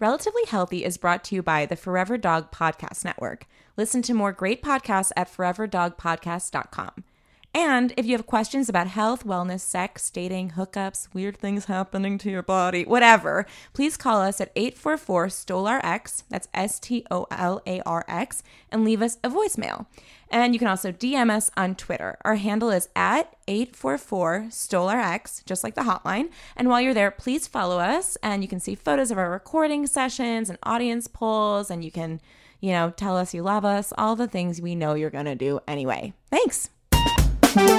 Relatively Healthy is brought to you by the Forever Dog Podcast Network. Listen to more great podcasts at foreverdogpodcast.com. And if you have questions about health, wellness, sex, dating, hookups, weird things happening to your body, whatever, please call us at 844 STOLARX, that's S T O L A R X, and leave us a voicemail. And you can also DM us on Twitter. Our handle is at 844 STOLARX, just like the hotline. And while you're there, please follow us and you can see photos of our recording sessions and audience polls, and you can, you know, tell us you love us, all the things we know you're going to do anyway. Thanks. Hi,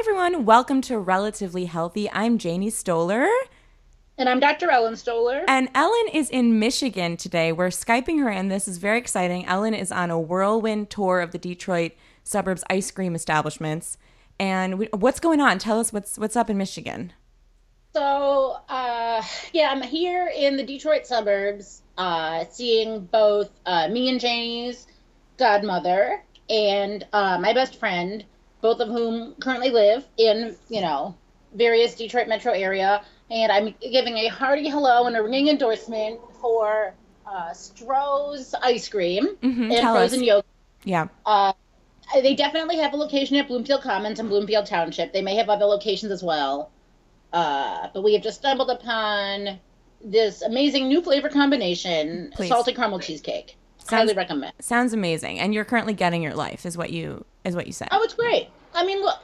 everyone. Welcome to Relatively Healthy. I'm Janie Stolar. And I'm Dr. Ellen Stolar. And Ellen is in Michigan today. We're Skyping her in. This is very exciting. Ellen is on a whirlwind tour of the Detroit suburbs ice cream establishments. And we, what's going on? Tell us what's what's up in Michigan. So, uh, yeah, I'm here in the Detroit suburbs, uh, seeing both uh, me and Janie's godmother and uh, my best friend, both of whom currently live in, you know, various Detroit metro area. And I'm giving a hearty hello and a ringing endorsement for uh, Stroh's ice cream Mhm, and frozen us. yogurt. Yeah. Uh, they definitely have a location at Bloomfield Commons and Bloomfield Township. They may have other locations as well. Uh, but we have just stumbled upon this amazing new flavor combination Please. salted caramel cheesecake. Sounds- Highly recommend. Sounds amazing. And you're currently getting your life is what you is what you said. Oh, it's great. I mean, look,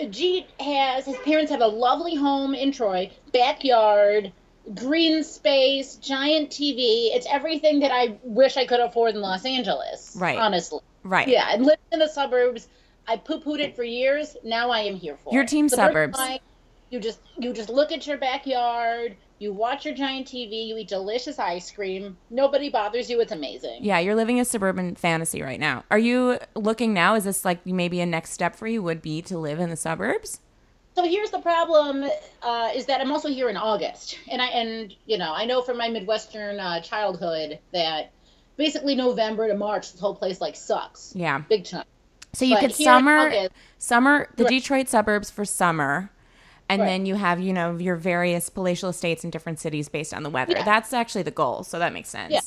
Jeet has his parents have a lovely home in Troy, backyard, green space, giant TV. It's everything that I wish I could afford in Los Angeles. Right. Honestly. Right. Yeah, and living in the suburbs, I poo-pooed it for years. Now I am here for Your team Suburban suburbs. You just you just look at your backyard. You watch your giant TV. You eat delicious ice cream. Nobody bothers you. It's amazing. Yeah, you're living a suburban fantasy right now. Are you looking now? Is this like maybe a next step for you would be to live in the suburbs? So here's the problem: uh, is that I'm also here in August, and I and you know I know from my Midwestern uh, childhood that basically November to March this whole place like sucks. Yeah. big time. So you But could summer August- summer the Right. Detroit suburbs for summer. And Right. then you have, you know, your various palatial estates in different cities based on the weather. Yeah. That's actually the goal, so that makes sense. Yeah.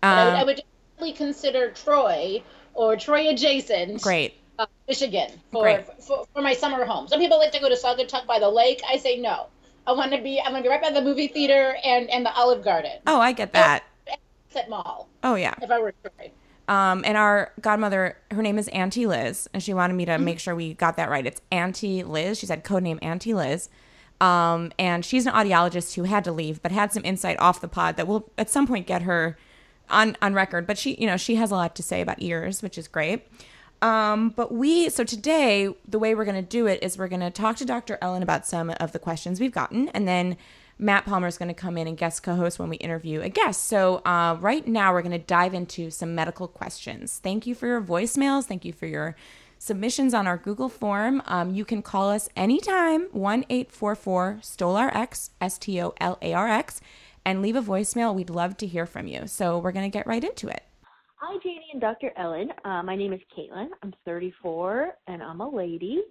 But I, would, I Um, would definitely consider Troy or Troy adjacent. great. uh, Michigan for, for for my summer home. Some people like to go to Saugatuck by the lake. I say no. I want to be. I want to be right by the movie theater and and the Olive Garden. Oh, I get that. At Mall. Oh yeah. If I were Troy. Um, and our godmother, her name is Auntie Liz, and she wanted me Mm-hmm. to make sure we got that right. It's Auntie Liz. She said codename Auntie Liz. Um, and she's an audiologist who had to leave, but had some insight off the pod that will at some point get her on on record. But she, you know, she has a lot to say about ears, which is great. Um, but we, so today, the way we're going to do it is we're going to talk to Dr. Ellen about some of the questions we've gotten, and then Matt Palmer is going to come in and guest co host when we interview a guest. So, uh, right now, we're going to dive into some medical questions. Thank you for your voicemails. Thank you for your submissions on our Google form. Um, you can call us anytime, 1 844 STOLARX, S T O L A R X, and leave a voicemail. We'd love to hear from you. So, we're going to get right into it. Hi, Janie and Dr. Ellen. Uh, my name is Caitlin. I'm 34 and I'm a lady.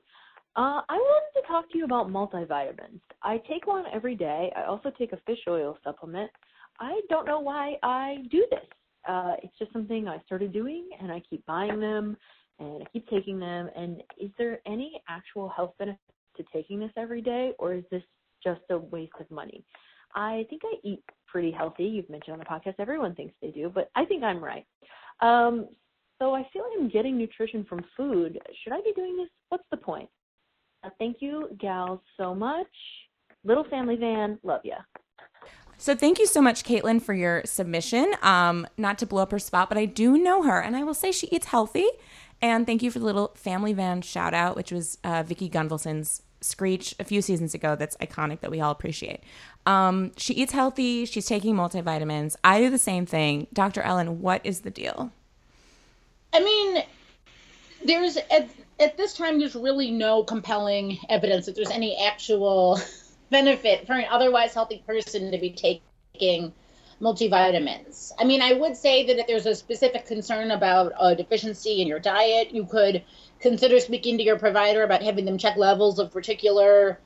Uh, I wanted to talk to you about multivitamins. I take one every day. I also take a fish oil supplement. I don't know why I do this. Uh, it's just something I started doing and I keep buying them and I keep taking them. And is there any actual health benefit to taking this every day, or is this just a waste of money? I think I eat pretty healthy. You've mentioned on the podcast everyone thinks they do, but I think I'm right. Um, so I feel like I'm getting nutrition from food. Should I be doing this? What's the point? Uh, thank you, gals, so much. Little family van, love ya. So thank you so much, Caitlin, for your submission. Um, not to blow up her spot, but I do know her, and I will say she eats healthy. And thank you for the little family van shout out, which was uh, Vicki Gunvalson's screech a few seasons ago. That's iconic that we all appreciate. Um, she eats healthy. She's taking multivitamins. I do the same thing. Dr. Ellen, what is the deal? I mean, there's at, at this time there's really no compelling evidence that there's any actual benefit for an otherwise healthy person to be taking multivitamins. I mean, I would say that if there's a specific concern about a deficiency in your diet, you could consider speaking to your provider about having them check levels of particular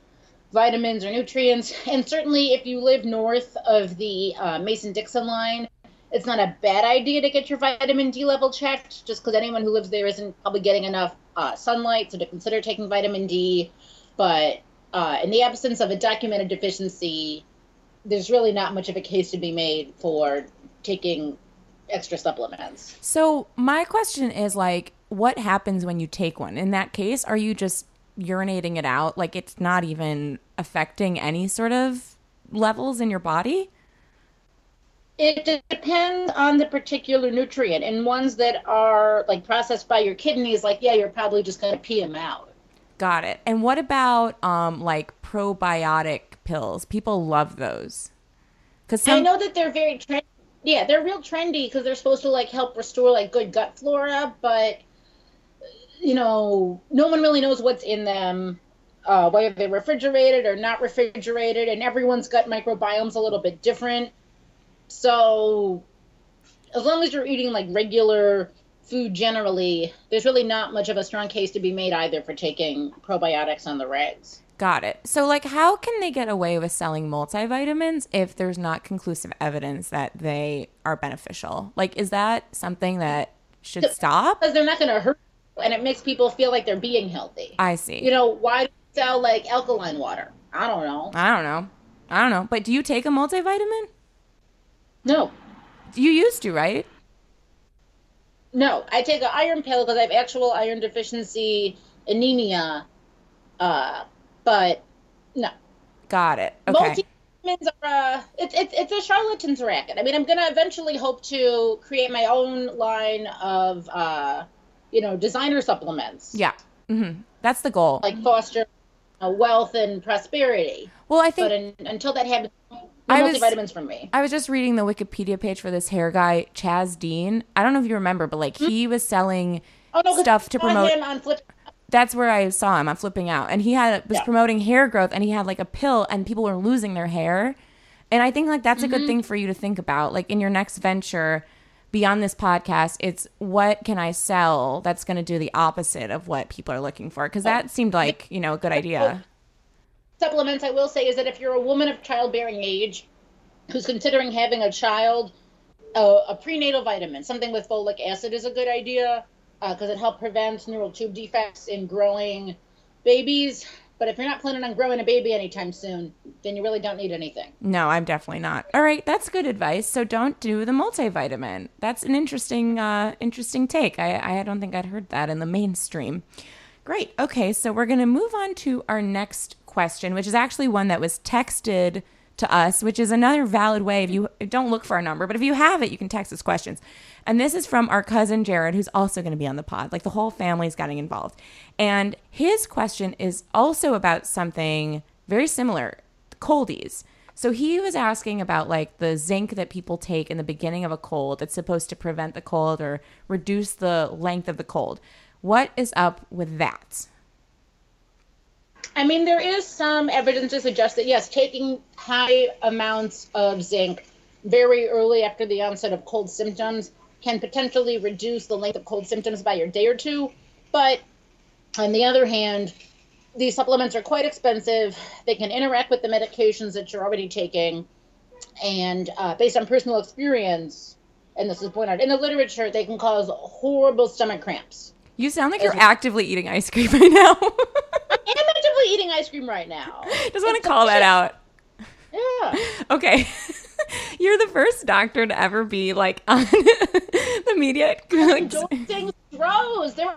vitamins or nutrients. And certainly, if you live north of the uh, Mason Dixon line, it's not a bad idea to get your vitamin D level checked, just because anyone who lives there isn't probably getting enough uh, sunlight, so to consider taking vitamin D. But uh, in the absence of a documented deficiency, there's really not much of a case to be made for taking extra supplements. So my question is like, what happens when you take one? In that case, are you just urinating it out? Like it's not even affecting any sort of levels in your body? It depends on the particular nutrient. And ones that are like processed by your kidneys, like yeah, you're probably just going to pee them out. Got it. And what about um like probiotic pills? People love those. Cuz some- I know that they're very trendy. Yeah, they're real trendy because they're supposed to like help restore like good gut flora, but you know, no one really knows what's in them. Uh, whether they're refrigerated or not refrigerated, and everyone's gut microbiome's a little bit different. So, as long as you're eating like regular food generally, there's really not much of a strong case to be made either for taking probiotics on the regs. Got it. So, like, how can they get away with selling multivitamins if there's not conclusive evidence that they are beneficial? Like, is that something that should stop? Because they're not going to hurt, and it makes people feel like they're being healthy. I see. You know, why sell like alkaline water? I don't know. I don't know. I don't know. But do you take a multivitamin? No. You used to, right? No, I take an iron pill because I have actual iron deficiency anemia. Uh, but no. Got it. Okay. Multivitamins are uh, it's it's it's a charlatan's racket. I mean, I'm gonna eventually hope to create my own line of uh, you know, designer supplements. Yeah. Mm-hmm. That's the goal. Like foster uh, wealth and prosperity. Well, I think but in, until that happens, I multivitamins was, from me. I was just reading the Wikipedia page for this hair guy, Chaz Dean. I don't know if you remember, but like he was selling oh, no, stuff to promote. Him on Flip. That's where I saw him. I'm flipping out, and he had was yeah. promoting hair growth, and he had like a pill, and people were losing their hair. And I think like that's mm-hmm. a good mm-hmm. thing for you to think about, like in your next venture. Beyond this podcast, it's what can I sell that's going to do the opposite of what people are looking for? Because that seemed like you know a good idea supplements I will say is that if you're a woman of childbearing age who's considering having a child, uh, a prenatal vitamin, something with folic acid is a good idea because uh, it helps prevent neural tube defects in growing babies. But if you're not planning on growing a baby anytime soon, then you really don't need anything. No, I'm definitely not. All right, that's good advice. So don't do the multivitamin. That's an interesting, uh, interesting take. I, I don't think I'd heard that in the mainstream. Great. Okay, so we're going to move on to our next question, which is actually one that was texted to us, which is another valid way. If you don't look for our number, but if you have it, you can text us questions. And this is from our cousin Jared, who's also going to be on the pod. Like the whole family's getting involved. And his question is also about something very similar Cold-EEZE. So he was asking about like the zinc that people take in the beginning of a cold that's supposed to prevent the cold or reduce the length of the cold. What is up with that? I mean, there is some evidence to suggest that yes, taking high amounts of zinc very early after the onset of cold symptoms can potentially reduce the length of cold symptoms by a day or two. But on the other hand, these supplements are quite expensive. They can interact with the medications that you're already taking. And uh, based on personal experience, and this is pointed out in the literature, they can cause horrible stomach cramps. You sound like you're actively eating ice cream right now. Eating ice cream right now. Just want to call that out. Yeah. Okay. You're the first doctor to ever be like on the media. Endorsing Rose. They're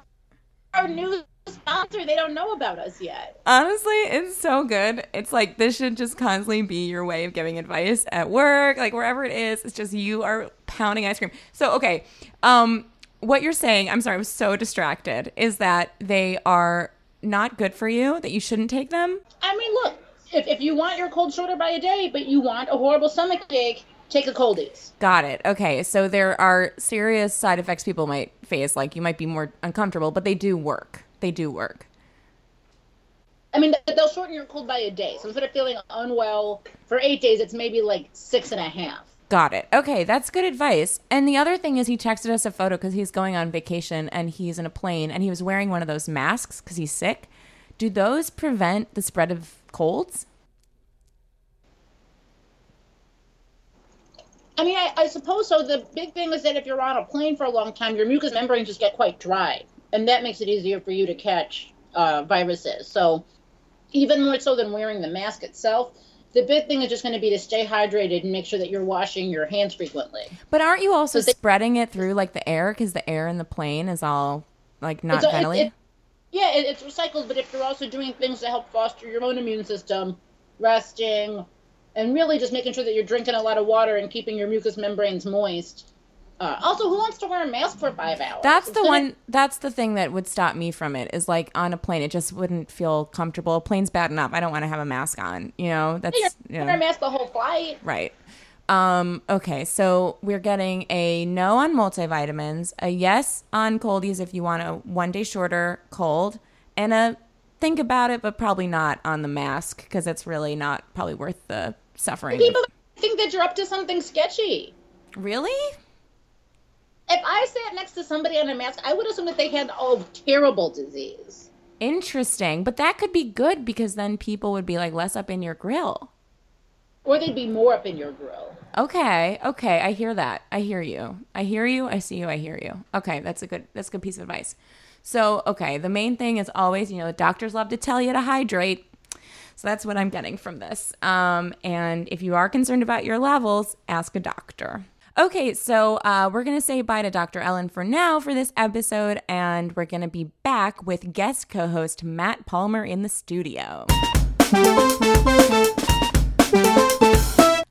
our new sponsor. They don't know about us yet. Honestly, it's so good. It's like this should just constantly be your way of giving advice at work, like wherever it is. It's just you are pounding ice cream. So, okay. Um what you're saying, I'm sorry, I was so distracted, is that they are not good for you, that you shouldn't take them? I mean, look, if, if you want your cold shoulder by a day, but you want a horrible stomach ache, take a Cold-EEZE. Got it. Okay. So there are serious side effects people might face, like you might be more uncomfortable, but they do work. They do work. I mean, they'll shorten your cold by a day. So instead of feeling unwell for eight days, it's maybe like six and a half. Got it. Okay, that's good advice. And the other thing is, he texted us a photo because he's going on vacation and he's in a plane and he was wearing one of those masks because he's sick. Do those prevent the spread of colds? I mean, I, I suppose so. The big thing is that if you're on a plane for a long time, your mucous membranes just get quite dry, and that makes it easier for you to catch uh, viruses. So, even more so than wearing the mask itself, the big thing is just going to be to stay hydrated and make sure that you're washing your hands frequently. But aren't you also they- spreading it through like the air because the air in the plane is all like not It's all- it- ventilated? yeah, it, it's recycled, but if you're also doing things to help foster your own immune system, resting, and really just making sure that you're drinking a lot of water and keeping your mucous membranes moist. Uh, also, who wants to wear a mask for five hours? That's the one. That's the thing that would stop me from it. Is like on a plane, it just wouldn't feel comfortable. A plane's bad enough. I don't want to have a mask on. You know, that's You're you wearing a mask the whole flight. right. Um, okay, so we're getting a no on multivitamins, a yes on Cold-EEZE if you want a one day shorter cold, and a think about it, but probably not on the mask because it's really not probably worth the suffering. People think that you're up to something sketchy. Really? If I sat next to somebody on a mask, I would assume that they had oh terrible disease. Interesting, but that could be good because then people would be like less up in your grill. Or they'd be more up in your grill. Okay, okay, I hear that. I hear you. I hear you. I see you. I hear you. Okay, that's a good that's a good piece of advice. So, okay, the main thing is always, you know, doctors love to tell you to hydrate. So that's what I'm getting from this. Um, and if you are concerned about your levels, ask a doctor. Okay, so uh, we're going to say bye to Dr. Ellen for now for this episode, and we're going to be back with guest co host Matt Palmer in the studio.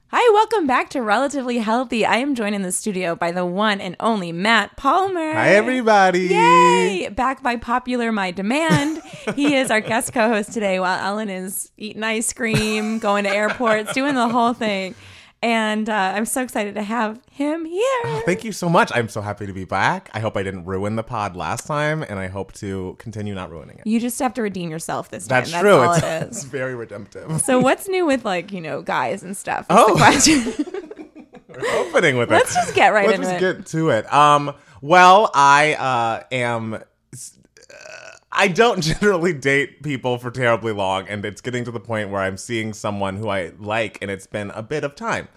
Hi, welcome back to Relatively Healthy. I am joined in the studio by the one and only Matt Palmer. Hi, everybody. Yay! Back by popular my demand. he is our guest co-host today while Ellen is eating ice cream, going to airports, doing the whole thing. And uh, I'm so excited to have him here. Thank you so much. I'm so happy to be back. I hope I didn't ruin the pod last time, and I hope to continue not ruining it. You just have to redeem yourself this time. That's, That's true. it's, it it's very redemptive. So what's new with like, you know, guys and stuff? Oh. We're opening with it. Let's just get right Let's into just it. get to it. Um, well, I uh, am. I don't generally date people for terribly long, and it's getting to the point where I'm seeing someone who I like, and it's been a bit of time.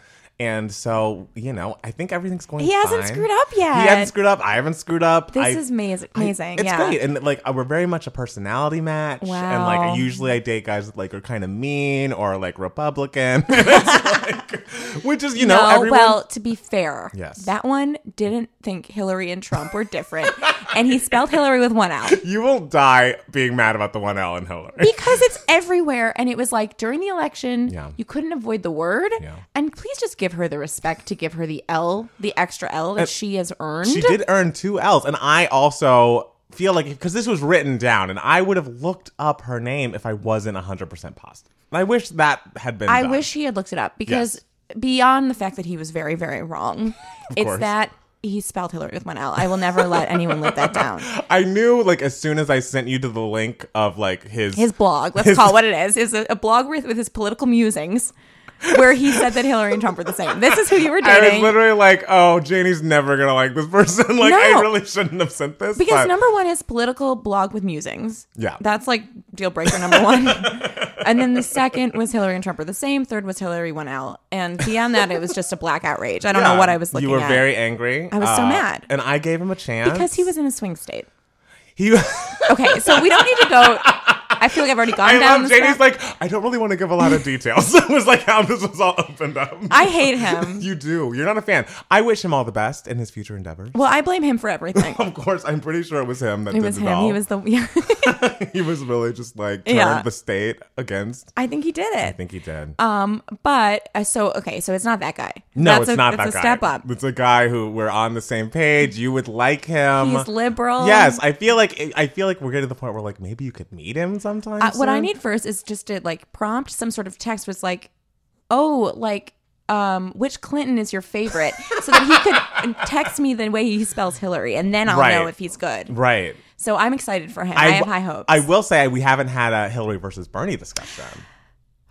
And so, you know, I think everything's going. He hasn't fine. screwed up yet. He hasn't screwed up. I haven't screwed up. This I- is amaz- I- amazing. it's yeah. great, and like we're very much a personality match. Wow. And like usually I date guys that like are kind of mean or like Republican, like- which is you know no, everyone. well, to be fair, Yes. that one didn't think Hillary and Trump were different, and he spelled Hillary with one L you will die being mad about the one L in Hillary. because it's everywhere. And it was like during the election, Yeah. you couldn't avoid the word. Yeah. And please just give her the respect to give her the L, the extra L that she has earned. She did earn two L's, and I also feel like because this was written down, and I would have looked up her name if I wasn't hundred percent positive. And I wish that had been. I done. wish he had looked it up because beyond the fact that he was very, very wrong, it's course. that he spelled Hillary with one L. I will never let anyone live that down. I knew like as soon as I sent you to the link of like his his blog. Let's His- call it what it is. Is a, a blog with, with his political musings, where he said that Hillary and Trump were the same. This is who you were dating. I was literally like, "Oh, Janie's never gonna like this person." like, I really shouldn't have sent this. because but- number one is political blog with musings. Yeah. That's like deal breaker number one. and then the second was Hillary and Trump were the same. Third was Hillary one L. And beyond that, it was just a black outrage. I don't know what I was looking You were at. very angry. I was so uh, mad. and I gave him a chance because he was in a swing state. He. Okay, so we don't need to go. I feel like I've already gone I down love Janie's like, I don't really want to give a lot of details. it was like how this was all opened up. I hate him. you do. You're not a fan. I wish him all the best in his future endeavors. Well, I blame him for everything. Of course, I'm pretty sure it was him that It did was it him. all. He was the. Yeah. he was really just like turned Yeah. the state against. I think he did it. I think he did. Um, but uh, so okay, so it's not that guy. No, That's it's a, not that a guy. step up. It's a guy who we're on the same page. You would like him. He's liberal. Yes, I feel like I feel like we're getting to the point where like maybe you could meet him sometime. Uh, what I need first is just to like prompt some sort of text was like, oh, like um, which Clinton is your favorite, so that he could text me the way he spells Hillary, and then I'll Right. know if he's good. Right. So I'm excited for him. I, have high hopes. I will say we haven't had a Hillary versus Bernie discussion.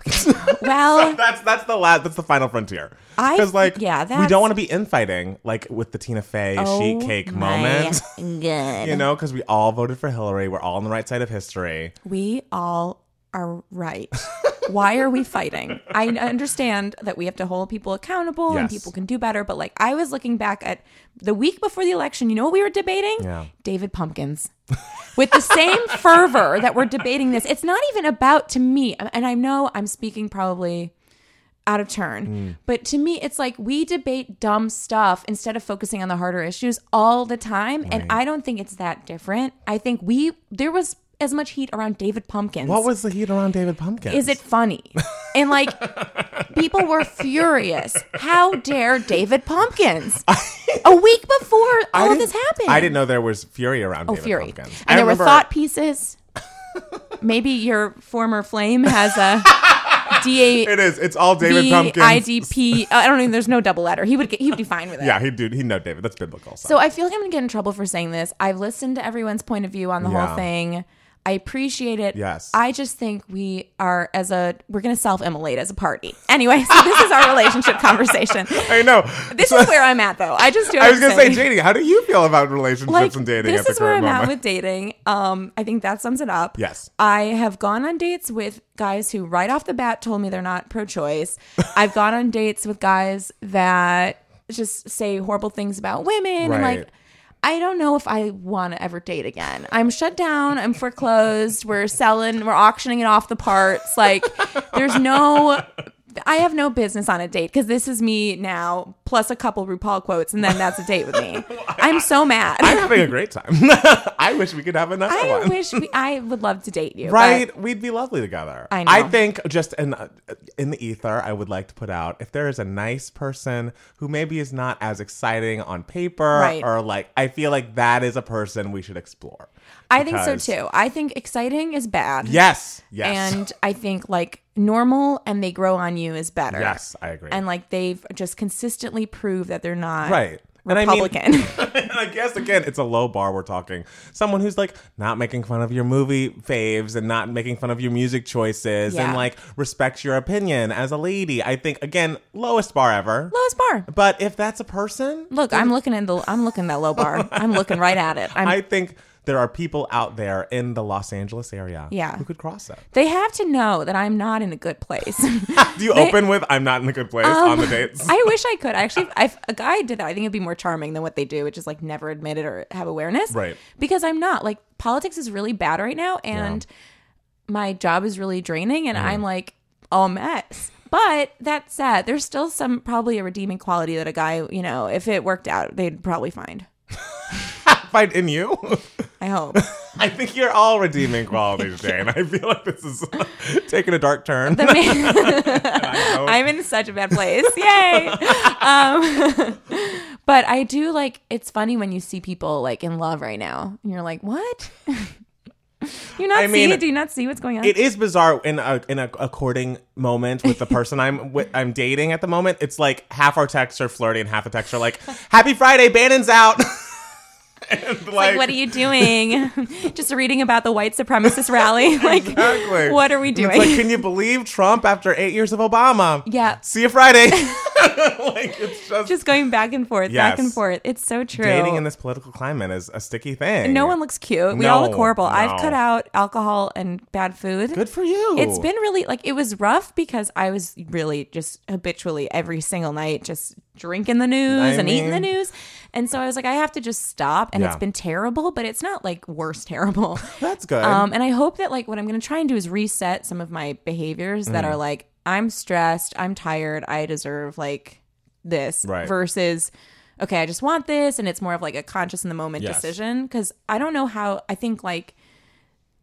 well, that's that's the last. That's the final frontier. I- Because like yeah, we don't want to be infighting like with the Tina Fey sheet Oh cake my moment. God. You know, because we all voted for Hillary. We're all on the right side of history. We all are right. Why are we fighting? I understand that we have to hold people accountable and people can do better, but like I was looking back at the week before the election, you know what we were debating? Yeah. David Pumpkins. With the same fervor that we're debating this. It's not even about to me, and I know I'm speaking probably out of turn. Mm. But to me, it's like we debate dumb stuff instead of focusing on the harder issues all the time. And I don't think it's that different. I think we, there was as much heat around David Pumpkins. What was the heat around David Pumpkins? Is it funny? And like, people were furious. How dare David Pumpkins? A week before all of this happened. I didn't know there was fury around Oh, David fury. Pumpkins. And I there were thought pieces. Maybe your former flame has a D A It is. It's all David B Pumpkins. I D P. I don't know. There's no double letter. He would get, he would be fine with it. Yeah, he do. He know David. That's biblical. So I feel like I'm gonna get in trouble for saying this. I've listened to everyone's point of view on the Yeah. whole thing. I appreciate it. Yes. I just think we are as a we're gonna self immolate as a party. Anyway, so this is our relationship conversation. I know. This So- is where I'm at though. I just do. I was gonna say, JD, how do you feel about relationships like and dating this is where I'm moment? at with dating. Um, I think that sums it up. Yes. I have gone on dates with guys who right off the bat told me they're not pro-choice. I've gone on dates with guys that just say horrible things about women and like I don't know if I want to ever date again. I'm shut down. I'm foreclosed. We're selling. We're auctioning it off the parts. Like, there's no. I have no business on a date because this is me now, plus a couple RuPaul quotes, and then that's a date with me. I'm so mad. I'm having a great time. I wish we could have another I one. I wish we, I would love to date you. Right, we'd be lovely together. I know. I think just in uh, in the ether, I would like to put out if there is a nice person who maybe is not as exciting on paper, Right. or like I feel like that is a person we should explore. I think so too. I think exciting is bad. Yes, yes, And I think like normal and they grow on you is better. yes, I agree. And like they've just consistently proved that they're not Right. And I mean- Republican. And I guess again, it's a low bar we're talking. Someone who's like not making fun of your movie faves and not making fun of your music choices Yeah. and like respects your opinion as a lady. I think again, lowest bar ever. Lowest bar. But if that's a person, Look, I'm looking at the I'm looking that low bar. I'm looking right at it. I'm I think there are people out there in the Los Angeles area Yeah. who could cross it. they have to know that I'm not in a good place. Do you They- open with I'm not in a good place on the dates? I wish I could. Actually, if a guy did that, I think it'd be more charming than what they do, which is like never admit it or have awareness. Right. Because I'm not. Like politics is really bad right now, and my job is really draining, and Mm. I'm like a mess. But that said, there's still some probably a redeeming quality that a guy, you know, if it worked out, they'd probably find. Find in you. I hope. I think you're all redeeming qualities, Jane. I feel like this is taking a dark turn. The man- I hope- I'm in such a bad place. Yay. Um, but I do like, it's funny when you see people like in love right now. And you're like, what? you not I see mean? Do you not see what's going on? it is bizarre in a in a, a courting moment with the person I'm with, I'm dating at the moment. It's like half our texts are flirty and half the texts are like, "Happy Friday, Bannon's out." And like, what are you doing? Just reading about the white supremacist rally. like, Exactly. what are we doing? It's like, can you believe Trump after eight years of Obama? Yeah. See you Friday. like it's just, Just going back and forth, back and forth. It's so true. dating in this political climate is a sticky thing. no one looks cute. We all look horrible. no. I've cut out alcohol and bad food. Good for you. It's been really like it was rough because I was really just habitually every single night just drinking the news I and eating the news. And so I was like, I have to just stop. And Yeah. it's been terrible, but it's not like worse terrible. That's good. Um, and I hope that like what I'm going to try and do is reset some of my behaviors that Mm. are like I'm stressed, I'm tired, I deserve like this Right. versus okay, I just want this and it's more of like a conscious in the moment Yes. decision cuz I don't know how I think like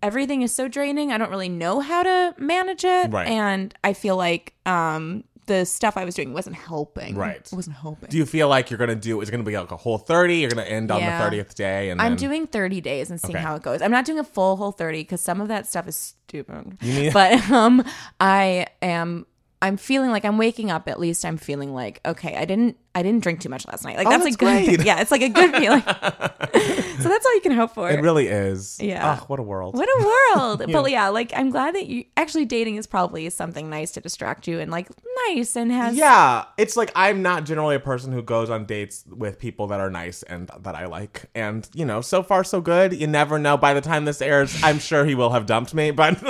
everything is so draining. I don't really know how to manage it Right. and I feel like um the stuff I was doing wasn't helping. Right. It wasn't helping. do you feel like you're gonna do? it's gonna be like a whole thirty? You're gonna end on Yeah. the thirtieth day, and I'm then- doing 30 days and seeing Okay. how it goes. I'm not doing a full whole 30 because some of that stuff is stupid. need- but um, I am. I'm feeling like I'm waking up. At least I'm feeling like okay. I didn't. I didn't drink too much last night. Like Oh, that's, that's a good. great. Yeah, it's like a good feeling. so that's all you can hope for. It really is. Yeah. Oh, what a world. What a world. But yeah, like I'm glad that you actually dating is probably something nice to distract you and like nice and has Yeah, it's like I'm not generally a person who goes on dates with people that are nice and that I like. And, you know, so far so good. You never know. By the time this airs, I'm sure he will have dumped me. But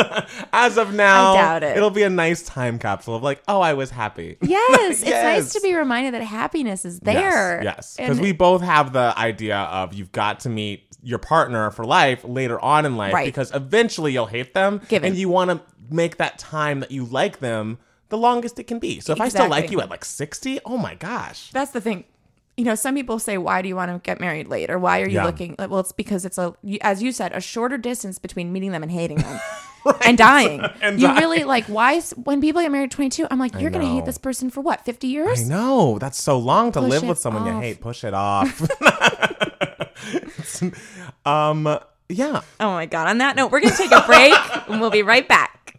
as of now, I doubt it. it'll be a nice time capsule of like, oh, I was happy. Yes, it's nice to be reminded that happiness is there. Yes, because we both have the idea of you've got to meet your partner for life later on in life Right. because eventually you'll hate them Given. and you want to make that time that you like them the longest it can be. So if I still like you at like 60, oh my gosh. that's the thing. You know, some people say, "Why do you want to get married late?" or "Why are you Yeah. looking?" Well, it's because it's a, as you said, a shorter distance between meeting them and hating them, and dying. And you dying. really like why when people get married at 22, I'm like, you're gonna hate this person for what, 50 years? I know. That's so long to Push live with someone you hate. Push it off. um yeah. Oh my god! On that note, we're gonna take a break, and we'll be right back.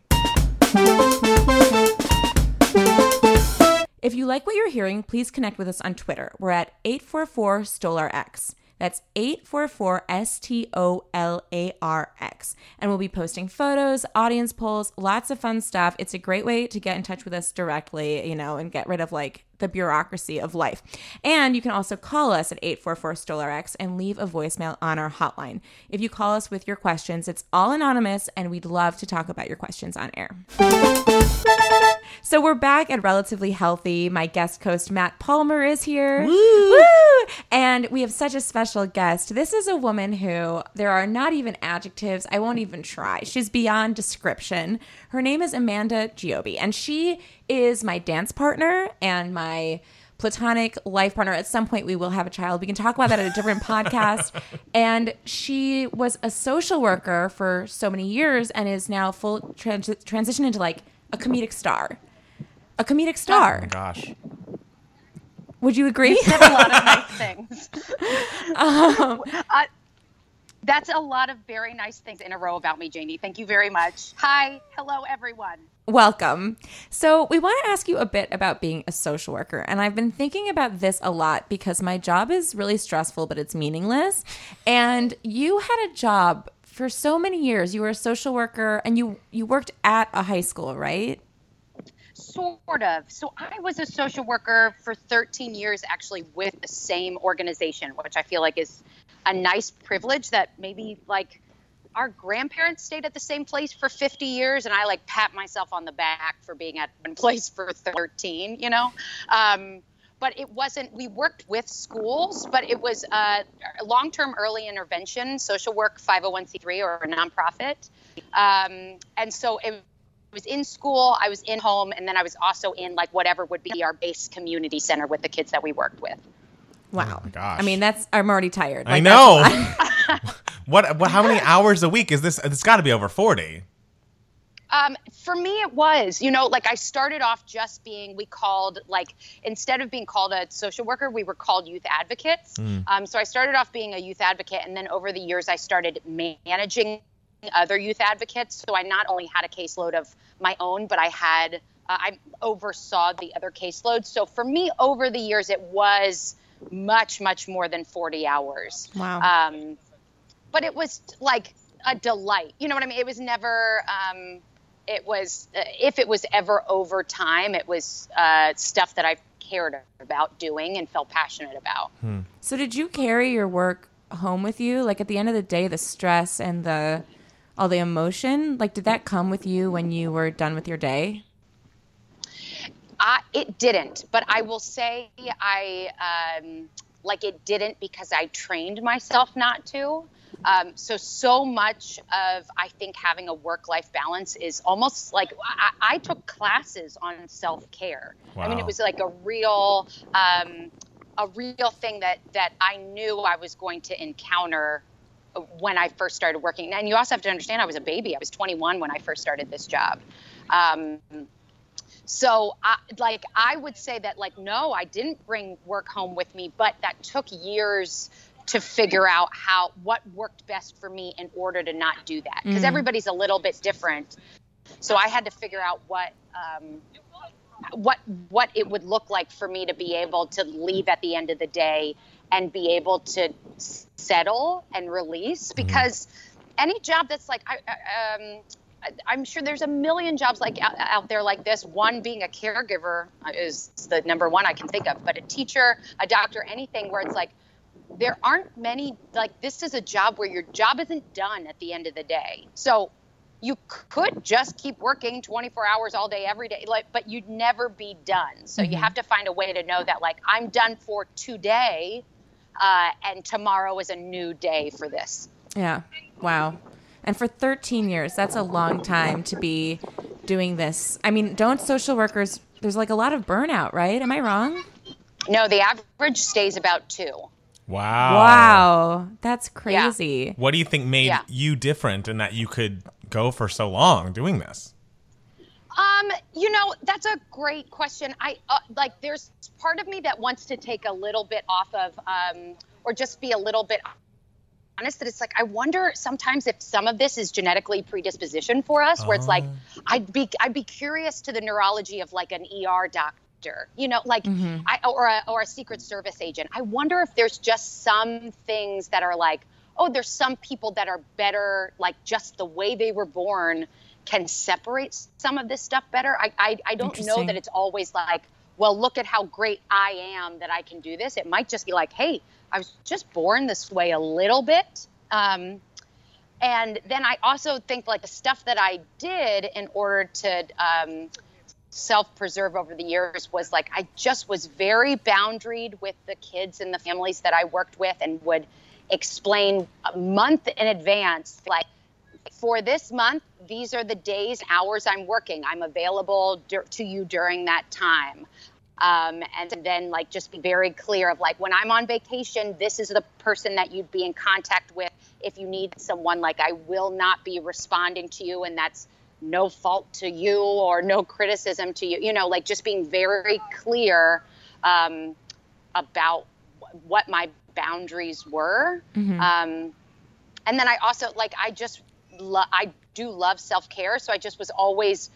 If you like what you're hearing, please connect with us on Twitter. We're at 844 StolarX. That's 844 S T O L A R X. And we'll be posting photos, audience polls, lots of fun stuff. It's a great way to get in touch with us directly, you know, and get rid of like the bureaucracy of life. And you can also call us at 844 StolarX and leave a voicemail on our hotline. If you call us with your questions, it's all anonymous and we'd love to talk about your questions on air. So we're back at Relatively Healthy. My guest host Matt Palmer is here. Woo! And we have such a special guest. This is a woman who there are not even adjectives. I won't even try. She's beyond description. Her name is Amanda Giobi, and she is my dance partner and my platonic life partner. At some point, we will have a child. We can talk about that at a different podcast. And she was a social worker for so many years and is now full trans- transition into like a comedic star. A comedic star. Gosh. Would you agree? said a lot of nice things. Uh, that's a lot of very nice things in a row about me, Janie. Thank you very much. Hi, hello, everyone. Welcome. So, we want to ask you a bit about being a social worker. And I've been thinking about this a lot because my job is really stressful, but it's meaningless. And you had a job for so many years. You were a social worker and you you worked at a high school, right? Sort of. So I was a social worker for 13 years, actually, with the same organization, which I feel like is a nice privilege that maybe like our grandparents stayed at the same place for 50 years, and I like pat myself on the back for being at one place for 13, you know? Um, but it wasn't, we worked with schools, but it was uh, long term early intervention, social work 501c3 or a nonprofit. Um, and so it was in school, I was in home, and then I was also in like whatever would be our base community center with the kids that we worked with. Wow. Oh my gosh. I mean, that's I'm already tired. I know. that's a lot. what what how many hours a week is this? It's got to be over 40. Um, for me, it was, you know, like I started off just being, we called, like, instead of being called a social worker, we were called youth advocates. Um, so I started off being a youth advocate, and then over the years, I started managing other youth advocates. So I not only had a caseload of my own, but I had, uh, I oversaw the other caseloads. So for me, over the years, it was much, much more than 40 hours. Wow. Um, but it was like a delight. You know what I mean? It was never. Um, it was uh, if it was ever over time, it was uh, stuff that I cared about doing and felt passionate about. So did you carry your work home with you? Like at the end of the day, the stress and the all the emotion, like did that come with you when you were done with your day? I, it didn't, but I will say I um, like it didn't because I trained myself not to. Um, so so much of I think having a work life balance is almost like I, I took classes on self care. I mean, it was like a real um, a real thing that that I knew I was going to encounter when I first started working. And you also have to understand, I was a baby. I was 21 when I first started this job. Um, so, I, like, I would say that, like, no, I didn't bring work home with me, but that took years to figure out how what worked best for me in order to not do that because everybody's a little bit different. So I had to figure out what um, what what it would look like for me to be able to leave at the end of the day and be able to settle and release because any job that's like I, I- um, I- I'm sure there's a million jobs like out, out there like this. One being a caregiver is the number one I can think of, but a teacher, a doctor, anything where it's like there aren't many like this is a job where your job isn't done at the end of the day. So you could just keep working 24 hours all day every day like but you'd never be done so you have to find a way to know that like i'm done for today uh, and tomorrow is a new day for this Yeah. Wow. And for 13 years, that's a long time to be doing this. I mean, don't social workers, there's like a lot of burnout, right? Am I wrong? no the average stays about two Wow. Wow. That's crazy. What do you think made Yeah. you different and that you could go for so long doing this? Um, you know, that's a great question. I uh, like there's part of me that wants to take a little bit off of um or just be a little bit honest that it's like I wonder sometimes if some of this is genetically predisposition for us where it's like I'd be I'd be curious to the neurology of like an ER doctor. You know, like I or a or a secret service agent. I wonder if there's just some things that are like oh, there's some people that are better, like just the way they were born can separate some of this stuff better. I, I, I don't know that it's always like, well, look at how great I am that I can do this. It might just be like, hey, I was just born this way a little bit. Um, and then I also think like the stuff that I did in order to um, self preserve over the years was like I just was very boundaried with the kids and the families that I worked with and would explain a month in advance like for this month these are the days hours i'm working. I'm available dur- to you during that time. Um, and then like just be very clear of like when i'm on vacation this is the person that you'd be in contact with if you need someone. Like i will not be responding to you and that's no fault to you or no criticism to you you know like just being very clear um, about wh- what my boundaries were. Um, and then i also like i just lo- i do love self-care so i just was always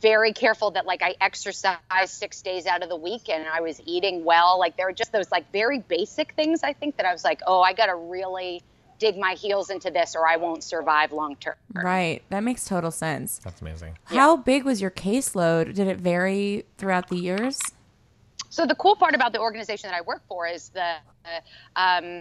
very careful that like i exercise six days out of the week and i was eating well. Like there were just those like very basic things i think that i was like oh i gotta really dig my heels into this or i won't survive long term Right. That makes total sense. That's amazing. How big was your caseload? Did it vary throughout the years? So the cool part about the organization that I work for is the um,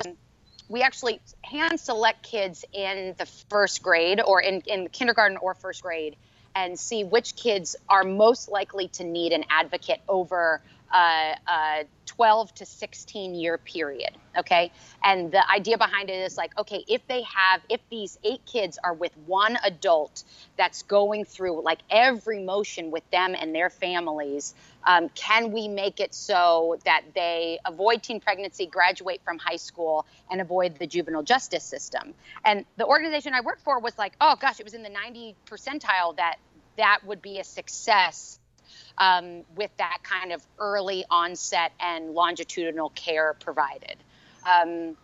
we actually hand select kids in the first grade or in, in kindergarten or first grade and see which kids are most likely to need an advocate over a, a 12 to 16 year period. Okay. And the idea behind it is like, okay, if they have, if these eight kids are with one adult that's going through like every motion with them and their families, um, can we make it so that they avoid teen pregnancy, graduate from high school, and avoid the juvenile justice system? And the organization I worked for was like, oh gosh, it was in the 90 percentile that that would be a success um, with that kind of early onset and longitudinal care provided. Um,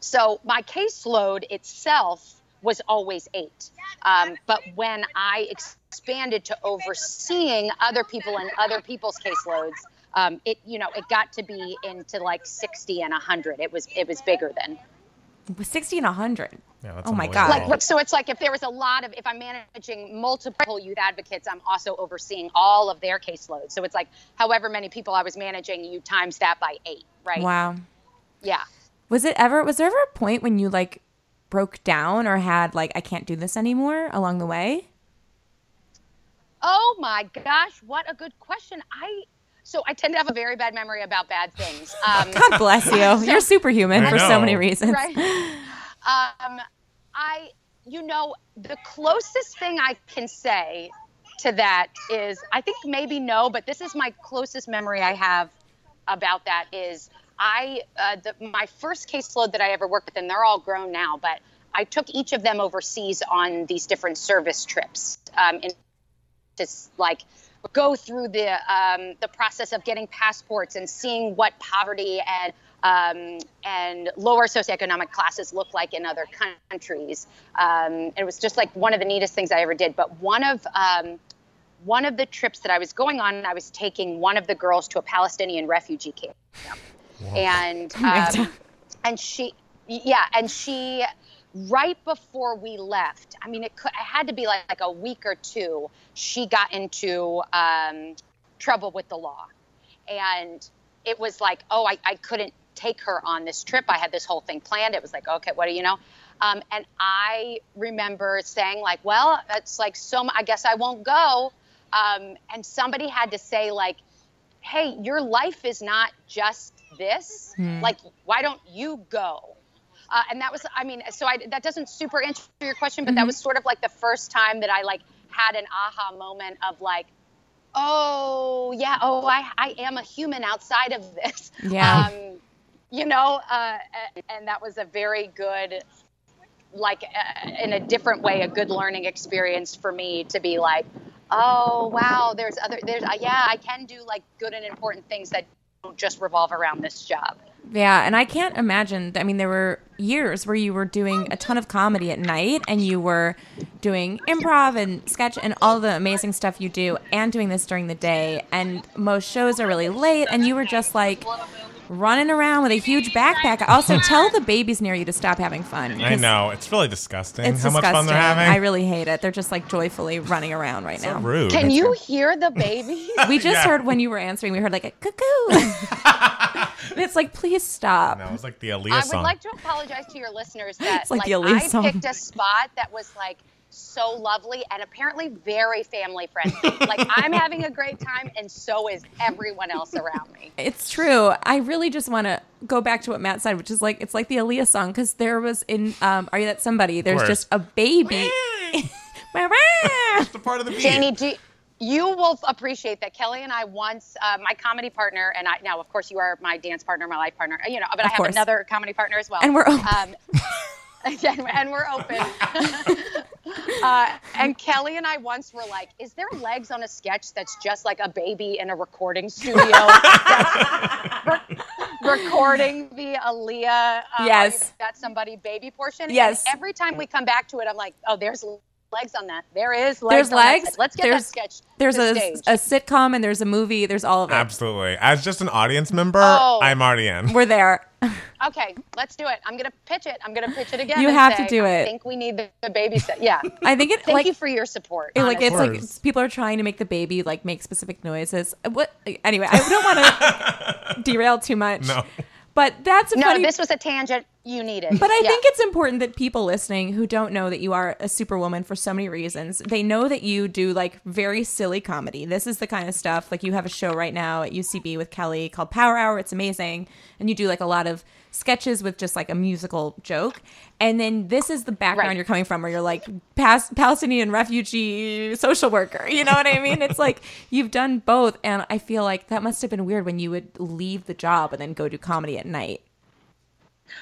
so my caseload itself was always eight. Um, but when I expanded to overseeing other people and other people's caseloads, um, it you know it got to be into like 60 and 100. It was it was bigger was 60 and 100. Yeah, Oh my. God. Like so, it's like if there was a lot of if I'm managing multiple youth advocates, I'm also overseeing all of their caseloads. So it's like however many people I was managing, you times that by eight, right? Wow. Yeah. Was it ever, was there ever a point when you like broke down or had like, I can't do this anymore along the way? Oh my gosh, what a good question. I so I tend to have a very bad memory about bad things. Um, God bless you. You're superhuman I for so many reasons. right? Um, I, you know, the closest thing I can say to that is, I think maybe no, but this is my closest memory I have about that is I, uh, the, my first caseload that I ever worked with, and they're all grown now, but I took each of them overseas on these different service trips. Um, in like go through the um, the process of getting passports and seeing what poverty and um, and lower socioeconomic classes look like in other countries. Um, it was just like one of the neatest things I ever did. But one of um, one of the trips that I was going on, I was taking one of the girls to a Palestinian refugee camp, and um, and she, yeah, and she, right before we left, I mean, it could, it had to be like, like a week or two. She got into um, trouble with the law, and it was like, oh, I, I couldn't take her on this trip. I had this whole thing planned. It was like, okay, what do you know? Um, and I remember saying like, well, it's like so. I guess I won't go. Um, and somebody had to say like, hey, your life is not just this. Like, why don't you go? Uh, and that was, I mean, so I, that doesn't super answer your question, but that was sort of like the first time that I like had an aha moment of like, oh yeah, oh I, I am a human outside of this. Yeah. Um, you know, uh, and, and that was a very good, like uh, in a different way, a good learning experience for me to be like, oh wow, there's other, there's uh, yeah, I can do like good and important things that don't just revolve around this job. Yeah, and I can't imagine. I mean, there were years where you were doing a ton of comedy at night, and you were doing improv and sketch and all the amazing stuff you do, and doing this during the day. And most shows are really late, and you were just like running around with a huge backpack. Also, tell the babies near you to stop having fun. I know. It's really disgusting It's how disgusting. much fun they're having. I really hate it. They're just like joyfully running around right so now. rude. Can you hear the baby? We just Yeah. heard when you were answering, we heard like a cuckoo. it's like, please stop. No, it was like the Aaliyah I would like to apologize to your listeners that It's like like, the Aaliyah I song. picked a spot that was like so lovely and apparently very family friendly. like I'm having a great time and so is everyone else around me. It's true. I really just want to go back to what Matt said, which is like it's like the Aaliyah song because there was in um, "Are You That Somebody?" There's just a baby. the part of the beat. Janie, do you will appreciate that Kelly and I once, uh, my comedy partner, and I now, of course, you are my dance partner, my life partner, you know, but I have course. another comedy partner as well. And we're open. Um, and, and we're open. uh, and Kelly and I once were like, "Is there legs on a sketch that's just like a baby in a recording studio re- recording the Aaliyah? Uh, Yes. that's somebody baby portion. And Yes. every time we come back to it, I'm like, "Oh, there's legs on that. There is There's legs. on legs. sketch. Let's get there's, that sketch. There's to a, stage. a sitcom and there's a movie. There's all of it. Absolutely. As just an audience member, Oh. I'm already in. We're there. Okay, let's do it. I'm gonna pitch it. I'm gonna pitch it again. You and have to say, do I it. think we need the, the baby set. Yeah. I think it Thank like you for your support. it, like it's like it's- people are trying to make the baby like make specific noises. What? Anyway, I don't want to derail too much. No. But that's a no, funny. this was a tangent you needed. But I Yeah. think it's important that people listening who don't know that you are a superwoman for so many reasons, they know that you do like very silly comedy. This is the kind of stuff like you have a show right now at UCB with Kelly called Power Hour. It's amazing. And you do like a lot of sketches with just like a musical joke. And then this is the background Right. you're coming from where you're like Pas- Palestinian refugee social worker. You know what I mean? it's like you've done both. And I feel like that must have been weird when you would leave the job and then go do comedy at night.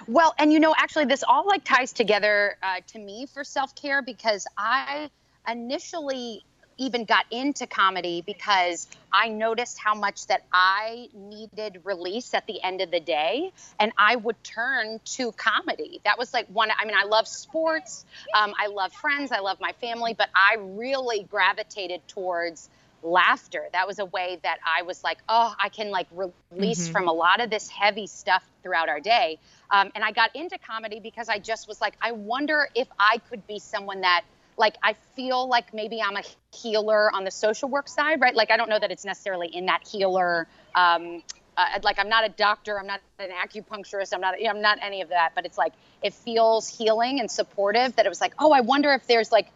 Well, and you know, actually, this all like ties together uh, to me for self care because I initially even got into comedy because I noticed how much that I needed release at the end of the day, and I would turn to comedy. That was like one. I mean, I love sports, um, I love friends, I love my family, but I really gravitated towards laughter. That was a way that I was like, oh, I can like release from a lot of this heavy stuff throughout our day. Um, and I got into comedy because I just was like, I wonder if I could be someone that, like, I feel like maybe I'm a healer on the social work side, right? Like, I don't know that it's necessarily in that healer. Um, uh, like, I'm not a doctor, I'm not an acupuncturist, I'm not, I'm not any of that. But it's like it feels healing and supportive. That it was like, oh, I wonder if there's like,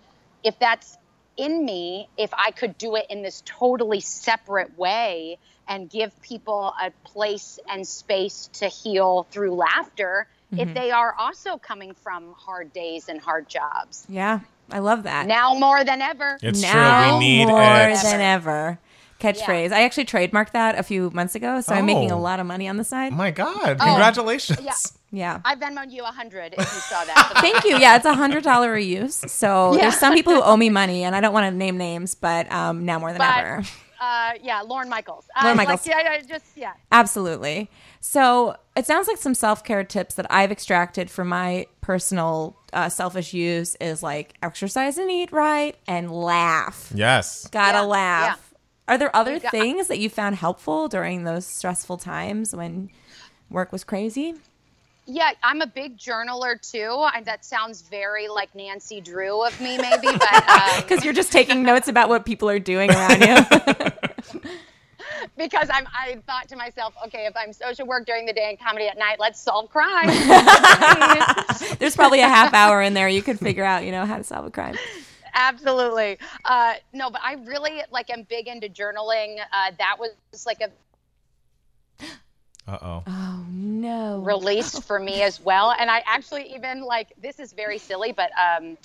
if that's in me if I could do it in this totally separate way and give people a place and space to heal through laughter if they are also coming from hard days and hard jobs. Yeah, I love that. Now more than ever. It's now true. We need more it. than ever. Catchphrase. I actually trademarked that a few months ago, so I'm making a Oh. lot of money on the side. My God! Congratulations. Yeah. yeah. I Venmoed you a hundred if you saw that. Thank you. Yeah, it's a hundred dollar a use. So Yeah. there's some people who owe me money, and I don't want to name names, but um, now more than But- ever. Uh, yeah, Lorne Michaels. Lorne Uh, like, Michaels. yeah, yeah, just yeah. Absolutely. So it sounds like some self care tips that I've extracted from my personal uh, selfish use is like exercise and eat right and laugh. Yes. Gotta Yeah, laugh. Are there other got- things that you found helpful during those stressful times when work was crazy? Yeah, I'm a big journaler too. And that sounds very like Nancy Drew of me, maybe, but um, Because you're just taking notes about what people are doing around you. because I'm, I thought to myself, okay, if I'm social work during the day and comedy at night, let's solve crime. There's probably a half hour in there you could figure out, you know, how to solve a crime. Absolutely. Uh, no, but I really like am big into journaling. Uh, that was like a Uh oh. Oh no. released for me as well. And I actually even like this is very silly, but um,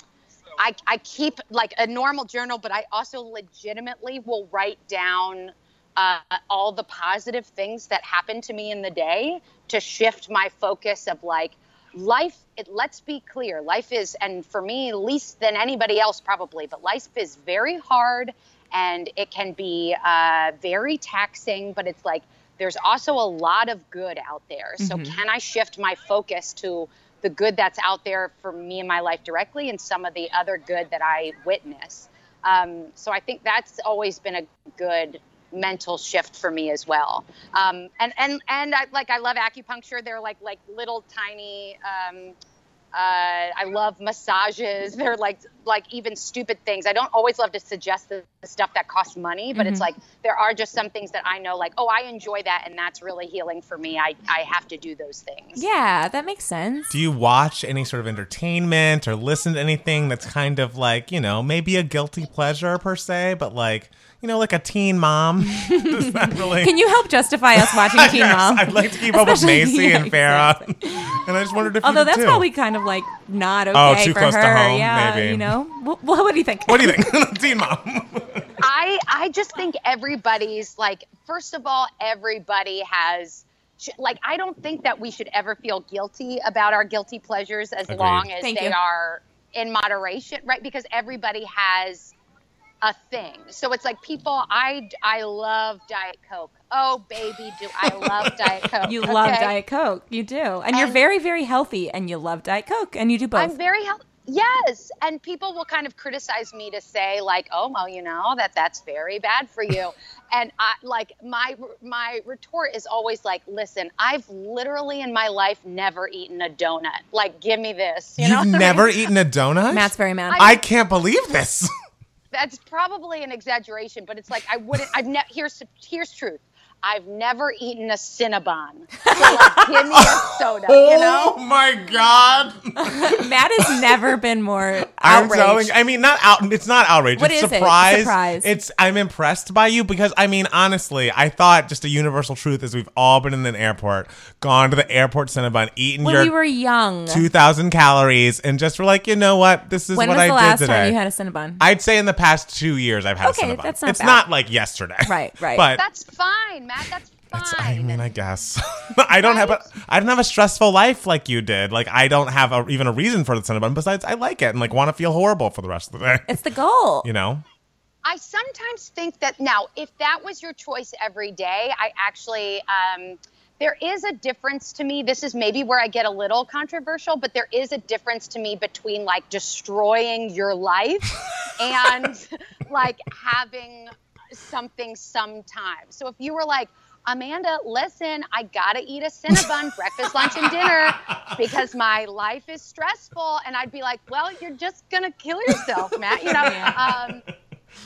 I I keep like a normal journal, but I also legitimately will write down uh, all the positive things that happen to me in the day to shift my focus of like life. It, let's be clear, life is, and for me, least than anybody else probably, but life is very hard and it can be uh, very taxing. But it's like there's also a lot of good out there. So can I shift my focus to the good that's out there for me in my life directly and some of the other good that I witness? Um, so I think that's always been a good mental shift for me as well. Um, and and and I, like I love acupuncture. They're like like little tiny. Um, uh, I love massages. They're like like even stupid things. I don't always love to suggest the, the stuff that costs money, but it's like there are just some things that I know like oh I enjoy that and that's really healing for me. I I have to do those things. Yeah, that makes sense. Do you watch any sort of entertainment or listen to anything that's kind of like, you know, maybe a guilty pleasure per se, but like, you know, like a teen mom? Does that really? Can you help justify us watching Teen Yes, Mom? I'd like to keep up with Especially- Macy yeah, and Farrah. exactly. and I just wondered if Although you did that's too. probably kind of like not oh, okay Oh, too for close to her. home, yeah, maybe. you know. Well, what do you think? What do you think? teen mom. I I just think everybody's like first of all everybody has sh- like I don't think that we should ever feel guilty about our guilty pleasures as Agreed. long as Thank they you. are in moderation, right? Because everybody has a thing. So it's like people I I love Diet Coke. Oh baby, do I love Diet Coke. You love? Diet Coke. You do. And, you're very, very healthy and you love Diet Coke and you do both. I'm very healthy. Yes, and people will kind of criticize me to say like, "Oh, well, you know that that's very bad for you," and I like my my retort is always like, "Listen, I've literally in my life never eaten a donut. Like, give me this." You You've never eaten a donut? Matt's very mad. I can't believe this. That's probably an exaggeration, but it's like I wouldn't. I've never. Here's here's truth. I've never eaten a Cinnabon. So like, give me a soda. You oh know. Oh my god. Matt has never been more I'm outraged. telling I mean not out it's not outrage. What it's is it? surprise. Surprise. It's I'm impressed by you because I mean honestly, I thought just a universal truth is we've all been in an airport, gone to the airport Cinnabon, eaten when your we were young. 2000 calories and just were like, "You know what? This is when what was I the did last today." time you had a Cinnabon? I'd say in the past 2 years I've had Okay, a Cinnabon. that's not it's bad. not like yesterday. Right, right. But That's fine, Matt. That's fine. It's- I mean, I guess I don't have a I don't have a stressful life like you did. Like I don't have a, even a reason for the Cinnabon. Besides, I like it and like want to feel horrible for the rest of the day. it's the goal. You know? I sometimes think that now, if that was your choice every day, I actually, um, there is a difference to me. This is maybe where I get a little controversial, but there is a difference to me between like destroying your life and like having something sometimes. So if you were like, Amanda, listen, I gotta eat a Cinnabon breakfast, lunch, and dinner because my life is stressful. And I'd be like, well, you're just gonna kill yourself, Matt. You know, um,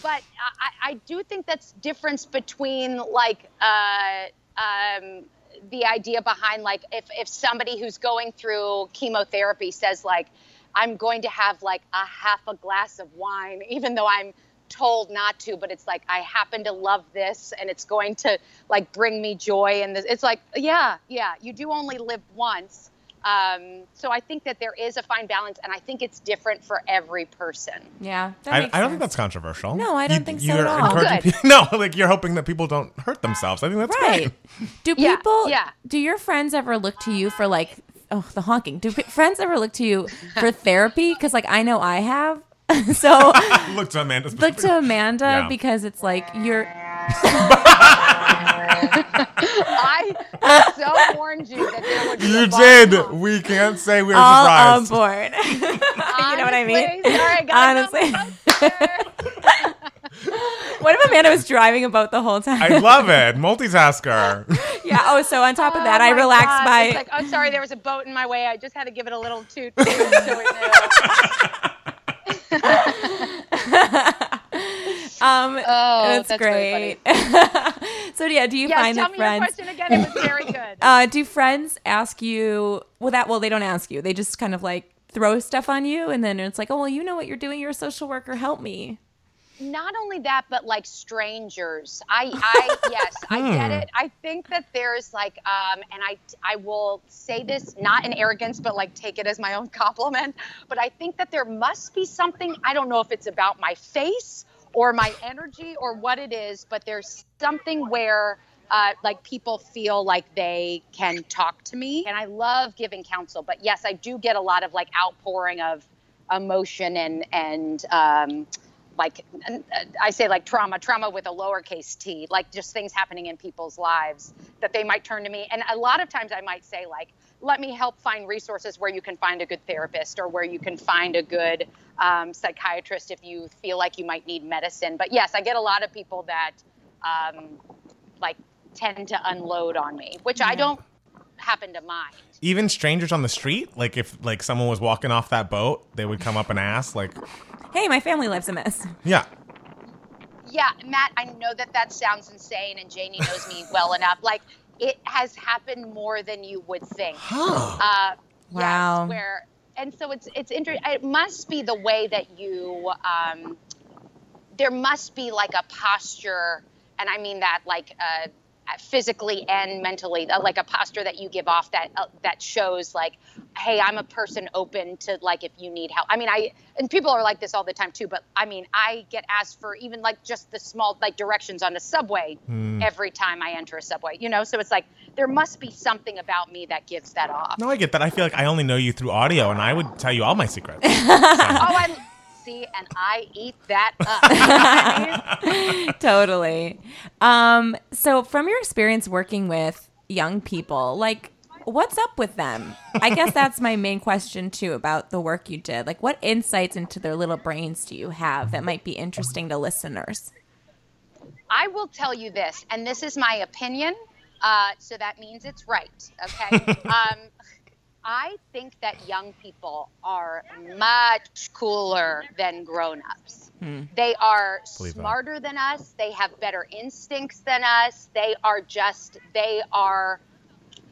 but I, I do think that's difference between like uh, um, the idea behind like if if somebody who's going through chemotherapy says like I'm going to have like a half a glass of wine even though I'm told not to, but it's like I happen to love this and it's going to like bring me joy and it's like yeah, yeah, you do only live once. Um, so I think that there is a fine balance and I think it's different for every person. Yeah, that I, I don't think that's controversial. No, I don't think so you're at all. Oh, good. pe- no, like you're hoping that people don't hurt themselves. I think that's Right. great. Do Yeah, people? yeah. Do your friends ever look to you for like? Oh, the honking. Do p- friends ever look to you for therapy? Because like I know I have. so Look to Amanda. look to Amanda Yeah. because it's like you're. I so warned you that there would be You a did. talk. We can't say we were all on surprised. board. you know what I mean? Honestly, Sorry, Honestly. what if Amanda was driving a boat the whole time? I love it. Multitasker. yeah. Oh, so on top of that, Oh I my relaxed God. by. It's like, oh, sorry, there was a boat in my way. I just had to give it a little toot. Toot so it knew. um, Oh, that's, that's great. so yeah, do you Yes, find tell that me friends? your question again. It was very good. Uh, do friends ask you? Well, that well, they don't ask you. They just kind of like throw stuff on you, and then it's like, oh well, you know what you're doing. You're a social worker. Help me. Not only that but like strangers. I i yes i get it. I think that there's like um and i i will say this not in arrogance but like take it as my own compliment but i think that there must be something i don't know if it's about my face or my energy or what it is but there's something where uh, like people feel like they can talk to me and i love giving counsel but yes i do get a lot of like outpouring of emotion and and um, like uh, I say like trauma, trauma with a lowercase t, like just things happening in people's lives that they might turn to me. And a lot of times I might say like, let me help find resources where you can find a good therapist or where you can find a good um, psychiatrist if you feel like you might need medicine. But yes, I get a lot of people that um, like tend to unload on me, which I don't happen to mind. Even strangers on the street, like if like someone was walking off that boat, they would come up and ask, like, Hey, my family lives in this. yeah, Yeah, Matt, I know that that sounds insane, and Janie knows me well enough. Like, it has happened more than you would think. Uh, Wow. Yes, where, and so it's it's interesting. It must be the way that you. Um, there must be like a posture, and I mean that like uh, physically and mentally, uh, like a posture that you give off that uh, that shows like, hey, I'm a person open to like if you need help. I mean, I and people are like this all the time too. But I mean, I get asked for even like just the small like directions on the subway every time I enter a subway. You know, so it's like there must be something about me that gives that off. no, I get that. I feel like I only know you through audio, and I would tell you all my secrets. Oh, I and I eat that up. You know what I mean? totally. Um, so from your experience working with young people, like what's up with them? I guess that's my main question too about the work you did. Like what insights into their little brains do you have that might be interesting to listeners? I will tell you this, and this is my opinion, uh, so that means it's right. Okay. um, I think that young people are much cooler than grown-ups. They are Believe that. smarter than us. They have better instincts than us. They are just. They are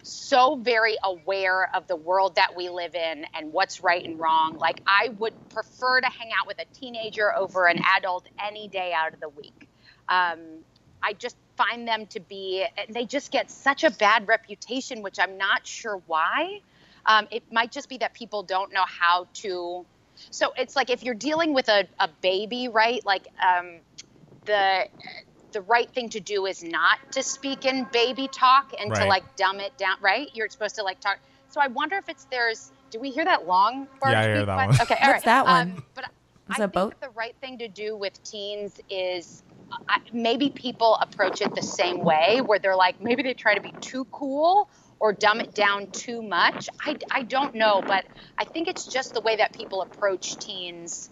so very aware of the world that we live in and what's right and wrong. Like I would prefer to hang out with a teenager over an adult any day out of the week. Um, I just find them to be, they just get such a bad reputation, which I'm not sure why. Um, it might just be that people don't know how to. So it's like if you're dealing with a, a baby, right? Like um, the the right thing to do is not to speak in baby talk and to like dumb it down, right? You're supposed to like talk. So I wonder if it's there's. Do we hear that long? barge Yeah, I hear that one? one. Okay, all What's that one? Um, but Is I think boat? that the right thing to do with teens is uh, maybe people approach it the same way, where they're like maybe they try to be too cool or dumb it down too much. I, I don't know, but I think it's just the way that people approach teens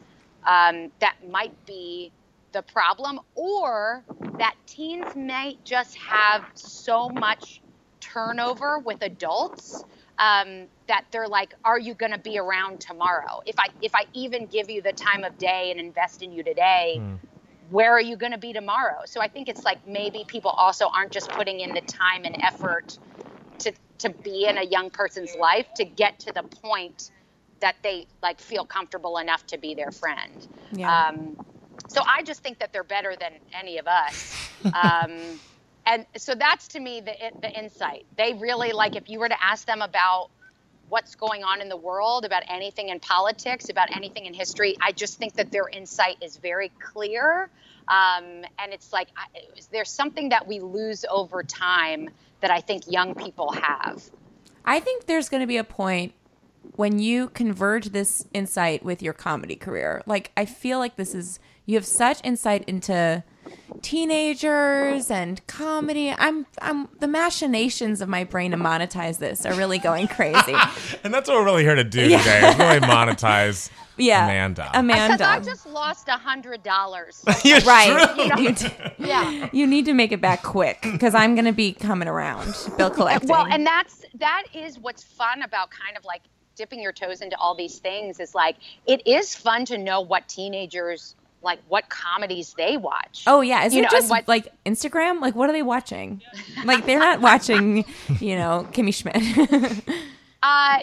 um, that might be the problem, or that teens might just have so much turnover with adults um, that they're like, "Are you going to be around tomorrow? If I if I even give you the time of day and invest in you today." Where are you going to be tomorrow? So I think it's like maybe people also aren't just putting in the time and effort to to be in a young person's life to get to the point that they like feel comfortable enough to be their friend. Yeah. Um, So I just think that they're better than any of us. Um, and so that's to me the the insight. They really like if you were to ask them about what's going on in the world, about anything in politics, about anything in history, I just think that their insight is very clear. Um, and it's like I, there's something that we lose over time that I think young people have. I think there's going to be a point when you converge this insight with your comedy career. Like, I feel like this is, you have such insight into teenagers and comedy. I'm I'm the machinations of my brain to monetize this are really going crazy. and that's what we're really here to do today. Is really monetize yeah. Amanda. Amanda. Because I just lost a hundred dollars. right. You know? You d- yeah. you need to make it back quick because I'm going to be coming around, bill collecting. Well, and that's that is what's fun about kind of like dipping your toes into all these things is like it is fun to know what teenagers like what comedies they watch. Oh yeah, is You it know, just what- like Instagram? Like what are they watching? like they're not watching, you know, Kimmy Schmidt. Uh,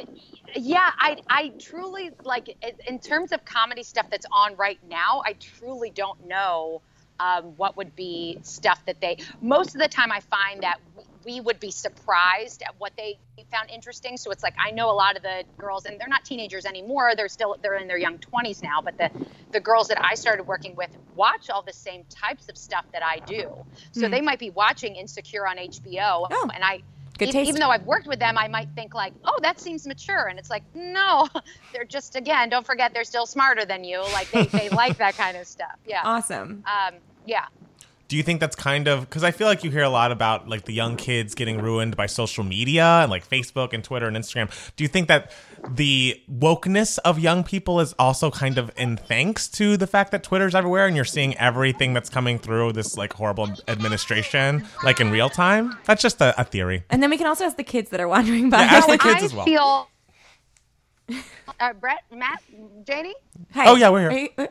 yeah, I I truly like in- terms of comedy stuff that's on right now. I truly don't know um, what would be stuff that they. Most of the time, I find that we would be surprised at what they found interesting. So it's like I know a lot of the girls, and they're not teenagers anymore. They're still they're in their young 20s now. But the the girls that I started working with watch all the same types of stuff that I do. So they might be watching Insecure on HBO, Oh. and I Good taste. even though I've worked with them, I might think like, oh, that seems mature, and it's like, no, they're just again, don't forget they're still smarter than you. Like they, they like that kind of stuff. Yeah. awesome. Um, yeah. Do you think that's kind of because I feel like you hear a lot about like the young kids getting ruined by social media and like Facebook and Twitter and Instagram. Do you think that the wokeness of young people is also kind of in thanks to the fact that Twitter's everywhere and you're seeing everything that's coming through this like horrible administration like in real time? That's just a, a theory. And then we can also ask the kids that are wandering by. Yeah, ask the I kids as well. feel. Uh, Brett, Matt, Janie, Hi. Oh, yeah, we're here. You- uh,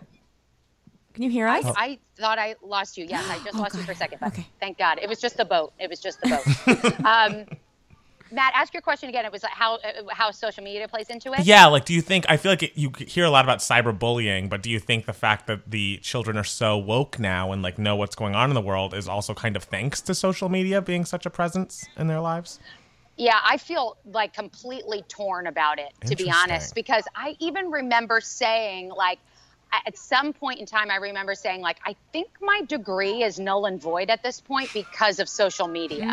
can you hear us? I thought I lost you. Yes, I just lost you for a second. But Okay. Thank God. It was just the boat. It was just the boat. um, Matt, ask your question again. It was like how uh, how social media plays into it. Yeah, like do you think I feel like it, you hear a lot about cyberbullying, but do you think the fact that the children are so woke now and like know what's going on in the world is also kind of thanks to social media being such a presence in their lives? Yeah, I feel like completely torn about it, to be honest, because I even remember saying, like, a- at some point in time, I remember saying, like, I think my degree is null and void at this point because of social media.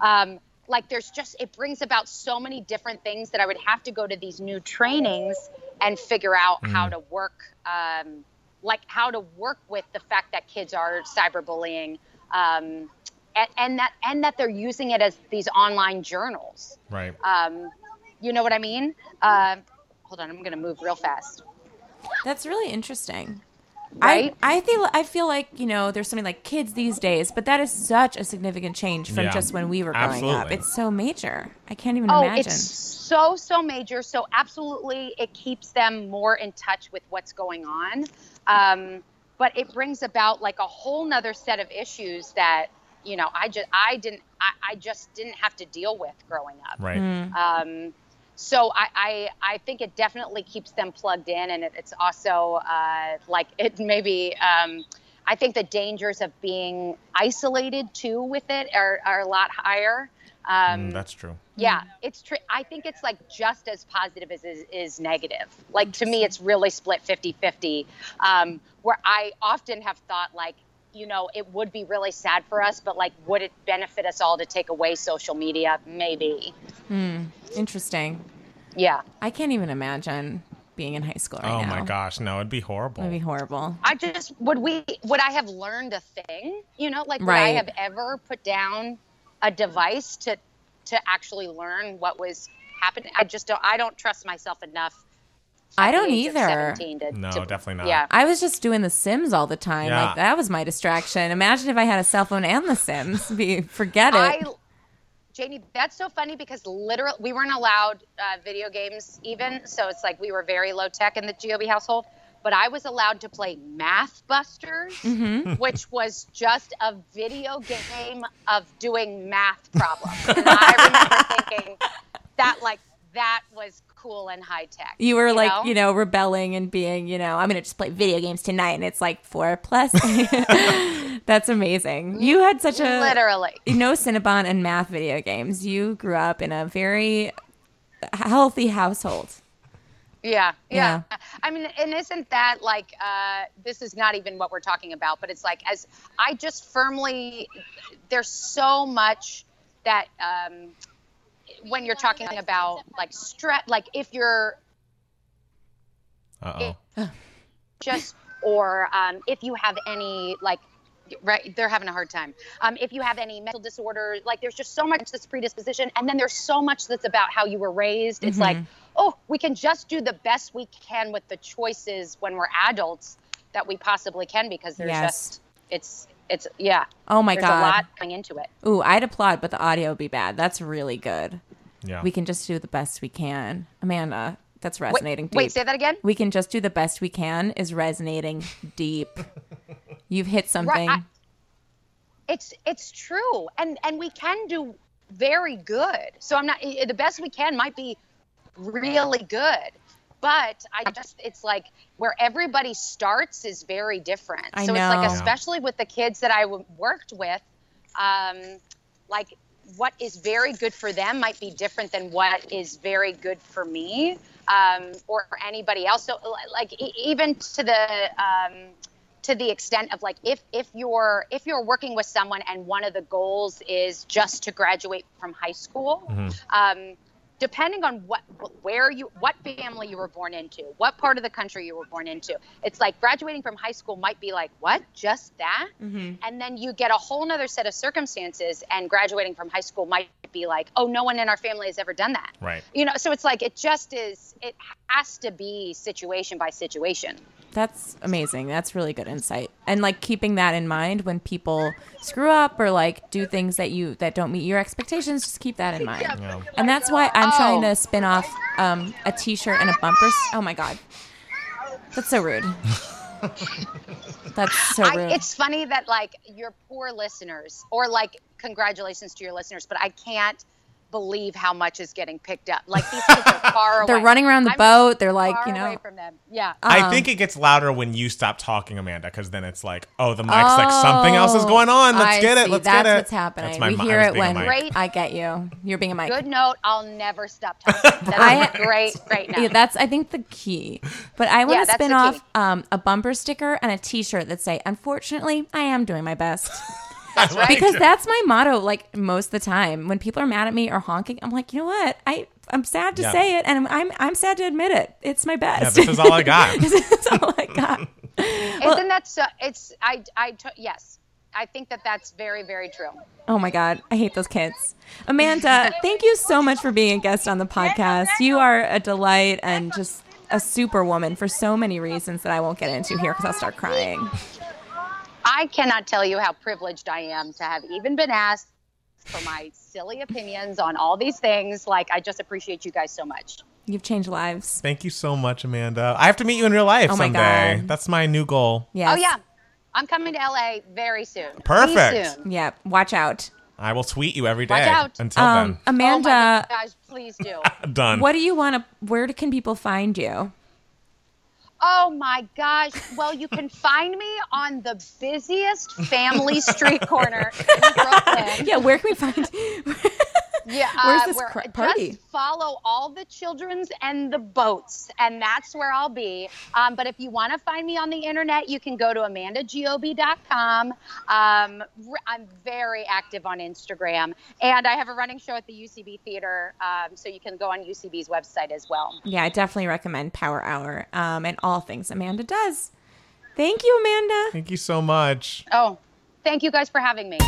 Um, like, there's just, it brings about so many different things that I would have to go to these new trainings and figure out how to work, um, like, how to work with the fact that kids are cyberbullying. Um, and, and that and that they're using it as these online journals. Right. Um, you know what I mean? Uh, hold on, I'm going to move real fast. That's really interesting. Right? I, I feel I feel like you know there's something like kids these days, but that is such a significant change from Yeah. just when we were growing up. It's so major. I can't even Oh, imagine. it's so so major. So absolutely, it keeps them more in touch with what's going on. Um, but it brings about like a whole nother set of issues that you know I just I didn't I, I just didn't have to deal with growing up. Right. Um, so I, I, I think it definitely keeps them plugged in, and it, it's also uh, like it maybe. Um, I think the dangers of being isolated too with it are, are a lot higher. Um, Mm, that's true. yeah, it's true. I think it's like just as positive as is, is negative. Like to me, it's really split 50 50. Um, where I often have thought, like, you know, it would be really sad for us, but like, would it benefit us all to take away social media? Maybe. Hmm. Interesting. Yeah. I can't even imagine being in high school right oh now. my gosh, no, it'd be horrible. It'd be horrible. I just would we would I have learned a thing? You know, like would I have ever put down a device to to actually learn what was happening? I just don't. I don't trust myself enough. At I don't either. to- No, to- definitely not. Yeah. I was just doing The Sims all the time. Yeah. Like that was my distraction. Imagine if I had a cell phone and The Sims. Be forget it. I, Janie, that's so funny because literally we weren't allowed uh, video games even, so it's like we were very low tech in the GOB household. But I was allowed to play Math Busters, Mm-hmm. which was just a video game of doing math problems. And I remember thinking that like that was cool and high tech. You were like, know? you know, rebelling and being, you know, I'm going to just play video games tonight. And it's like four plus. That's amazing. You had such a. literally. No Cinnabon and math video games. You grew up in a very healthy household. Yeah, Yeah. yeah, I mean, and isn't that like uh, this is not even what we're talking about, but it's like as I just firmly there's so much that um, when you're talking about like stress, like if you're Uh oh. just or um, if you have any like right they're having a hard time um, if you have any mental disorder like there's just so much that's predisposition and then there's so much that's about how you were raised it's like oh we can just do the best we can with the choices when we're adults that we possibly can because there's Yes. just it's it's yeah Oh my there's God. a lot coming into it Ooh, I'd applaud, but the audio would be bad. That's really good. Yeah. We can just do the best we can. Amanda, that's wait, resonating deep. wait say that again we can just do the best we can is resonating deep. You've hit something. I- it's it's true and and we can do very good so i'm not the best we can might be really good but i just it's like where everybody starts is very different I so it's like especially with the kids that I worked with um like what is very good for them might be different than what is very good for me um, or anybody else. So, like, even to the um, to the extent of like, if if you're if you're working with someone and one of the goals is just to graduate from high school, um, depending on what where you what family you were born into, what part of the country you were born into, it's like graduating from high school might be like, what, just that, mm-hmm. and then you get a whole nother set of circumstances, and graduating from high school might be like, oh, no one in our family has ever done that, Right. you know. So it's like it just is. It has to be situation by situation. That's amazing. That's really good insight. And like keeping that in mind when people screw up or like do things that you that don't meet your expectations, just keep that in mind. Yeah. And that's why I'm trying Oh. to spin off um, a T-shirt and a bumper. s- Oh my god, that's so rude. that's so I, rude. it's funny that like your poor listeners, or like congratulations to your listeners, but I can't believe how much is getting picked up. Like these kids are far away. They're running around the I'm boat. They're like, you know, away from them. Yeah. I think it gets louder when you stop talking, Amanda, because then it's like, oh, the mic's like something else is going on. Let's I get it. see. Let's That's get it. That's what's happening. That's my we mi- hear it when mic. Great. I get you. You're being a mic. Good note. I'll never stop talking. That's I- great. Great Yeah, that's I think the key. But I want to that's spin off um, a bumper sticker and a T-shirt that say, "Unfortunately, I am doing my best." That's right. because that's my motto. Like most of the time, when people are mad at me or honking, I'm like, you know what? I I'm sad to Yeah. say it, and I'm, I'm I'm sad to admit it. It's my best. Yeah, this is all I got. this is all I got. Isn't that so? It's I I t- yes. I think that that's very very true. Oh my God, I hate those kids. Amanda, thank you so much for being a guest on the podcast. You are a delight and just a superwoman for so many reasons that I won't get into here because I'll start crying. I cannot tell you how privileged I am to have even been asked for my silly opinions on all these things. Like I just appreciate you guys so much. You've changed lives. Thank you so much, Amanda. I have to meet you in real life Oh my someday. God. That's my new goal. Yes. Oh yeah. I'm coming to LA very soon. Perfect. Pretty soon. Yeah. Watch out. I will tweet you every day. Watch out. Until Um, Oh Amanda, my gosh, please do. done. what do you want to? Where can people find you? Oh my gosh. Well, you can find me on the busiest family street corner in Brooklyn. Yeah. Where can we find? Yeah, Where's uh, this where- cr- party? Just follow all the children's and the boats, and that's where I'll be. Um, but if you want to find me on the internet, you can go to amandagob.com. Um, r- I'm very active on Instagram, and I have a running show at the UCB Theater, um, so you can go on UCB's website as well. Yeah, I definitely recommend Power Hour um, and all things Amanda does. Thank you, Amanda. Thank you so much. Oh, thank you guys for having me.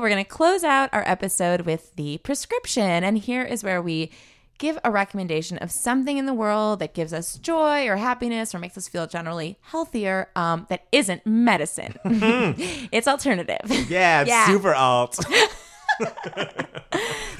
We're going to close out our episode with the prescription. And here is where we give a recommendation of something in the world that gives us joy or happiness or makes us feel generally healthier um, that isn't medicine. it's alternative. Yeah, it's Yeah. super alt.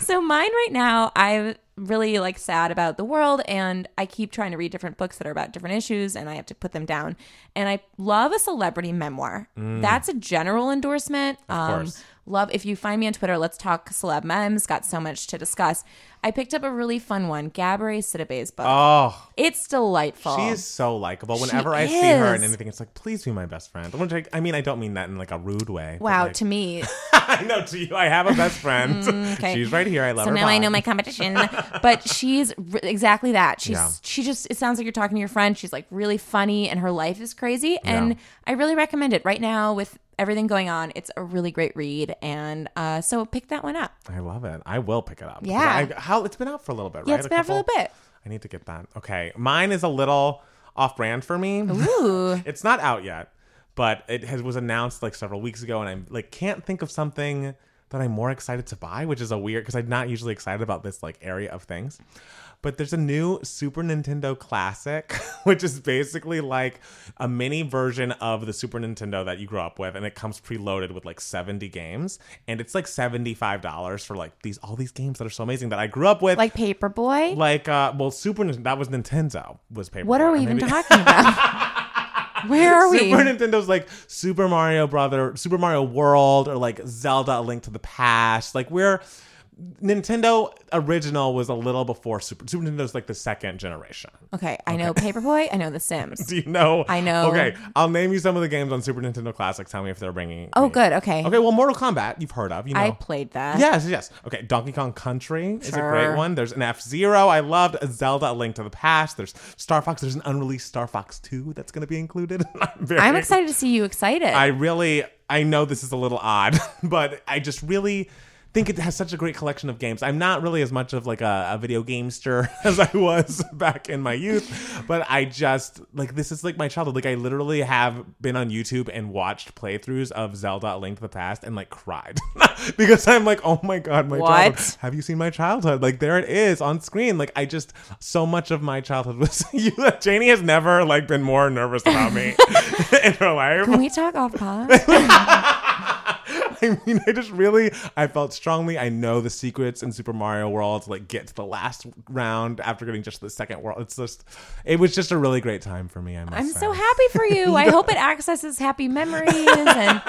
So mine right now, I'm really like sad about the world, and I keep trying to read different books that are about different issues, and I have to put them down. And I love a celebrity memoir. That's a general endorsement. Um, course. Love if you find me on Twitter, let's talk celeb memes. Got so much to discuss. I picked up a really fun one, Gabourey Sidibe's book. Oh, it's delightful. she is so likable. Whenever I see her in anything, it's like, please be my best friend. Which I, I mean, I don't mean that in like a rude way. Wow, like- to me, I know to you, I have a best friend. Mm, okay. She's right here. I love so her. now I know my competition. but she's r- exactly that. She's Yeah. she just it sounds like you're talking to your friend. She's like really funny and her life is crazy. And Yeah. I really recommend it right now with everything going on. It's a really great read. And uh, so pick that one up. I love it. I will pick it up. Yeah. I, how it's been out for a little bit, Yeah, right? it's been out for a little bit. I need to get that. Okay, mine is a little off brand for me. Ooh. it's not out yet, but it has, was announced like several weeks ago, and I like can't think of something that I'm more excited to buy, which is a weird because I'm not usually excited about this like area of things. But there's a new Super Nintendo Classic, which is basically like a mini version of the Super Nintendo that you grew up with, and it comes preloaded with like 70 games, and it's like $75 for like these all these games that are so amazing that I grew up with. Like Paperboy. like uh well Super that was Nintendo was paper. what are we even talking about? Where are we? Super Nintendo's like Super Mario Brother, Super Mario World, or like Zelda: A Link to the Past. Like we're Nintendo original was a little before Super Super Nintendo's like the second generation. Okay, I know Paperboy. I know The Sims. Do you know? I know. Okay, I'll name you some of the games on Super Nintendo Classics. Tell me if they're bringing. Oh, me- good. Okay. Okay, well, Mortal Kombat you've heard of. You know. I played that. Yes, yes. Okay, Donkey Kong Country is a Sure. great one. There's an F Zero. I loved a Zelda: A Link to the Past. There's Star Fox. There's an unreleased Star Fox Two that's going to be included. I'm, very I'm excited to see you excited. I really, I know this is a little odd, but I just really think it has such a great collection of games. I'm not really as much of like a, a video gamester as I was back in my youth, but I just like this is like my childhood. Like I literally have been on YouTube and watched playthroughs of Zelda: Link to the Past and like cried because I'm like, oh my god, my What? childhood. Have you seen my childhood? Like there it is on screen. Like I just so much of my childhood was you. Janie has never like been more nervous about me in her life. Can we talk off pod? I mean, I just really, I felt strongly. I know the secrets in Super Mario World to like get to the last round after getting just the second world. It's just, it was just a really great time for me. I must I'm say. so happy for you. I hope it accesses happy memories and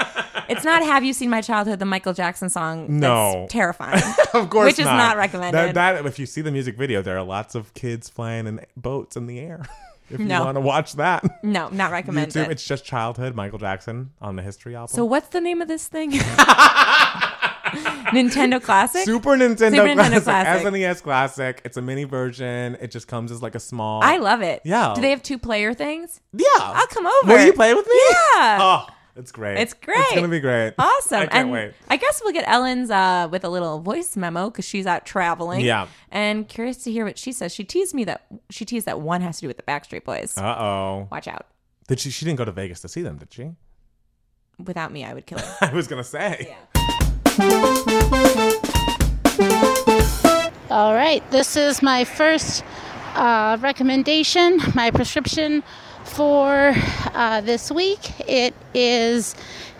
it's not "Have You Seen My Childhood?" the Michael Jackson song. That's No. terrifying. Of course, which is not recommended. That, that if you see the music video, there are lots of kids flying in boats in the air. If you want to watch that, no, not YouTube, recommended. it's just childhood. Michael Jackson on the History album. So what's the name of this thing? Nintendo Classic. Super Nintendo, Super Nintendo Classic, Classic. SNES Classic. It's a mini version. It just comes as like a small. I love it. Yeah. Do they have two player things? Yeah. I'll come over. Will you play with me? Yeah. Oh, it's great. It's great. It's gonna be great. Awesome. I can't and wait. I guess we'll get Ellen's uh, with a little voice memo because she's out traveling. Yeah. And curious to hear what she says. She teased me that she teased that one has to do with the Backstreet Boys. Uh oh. Watch out. Did she? She didn't go to Vegas to see them, did she? Without me, I would kill her. I was gonna say. All right, this is my first uh, recommendation, my prescription for uh, this week. It is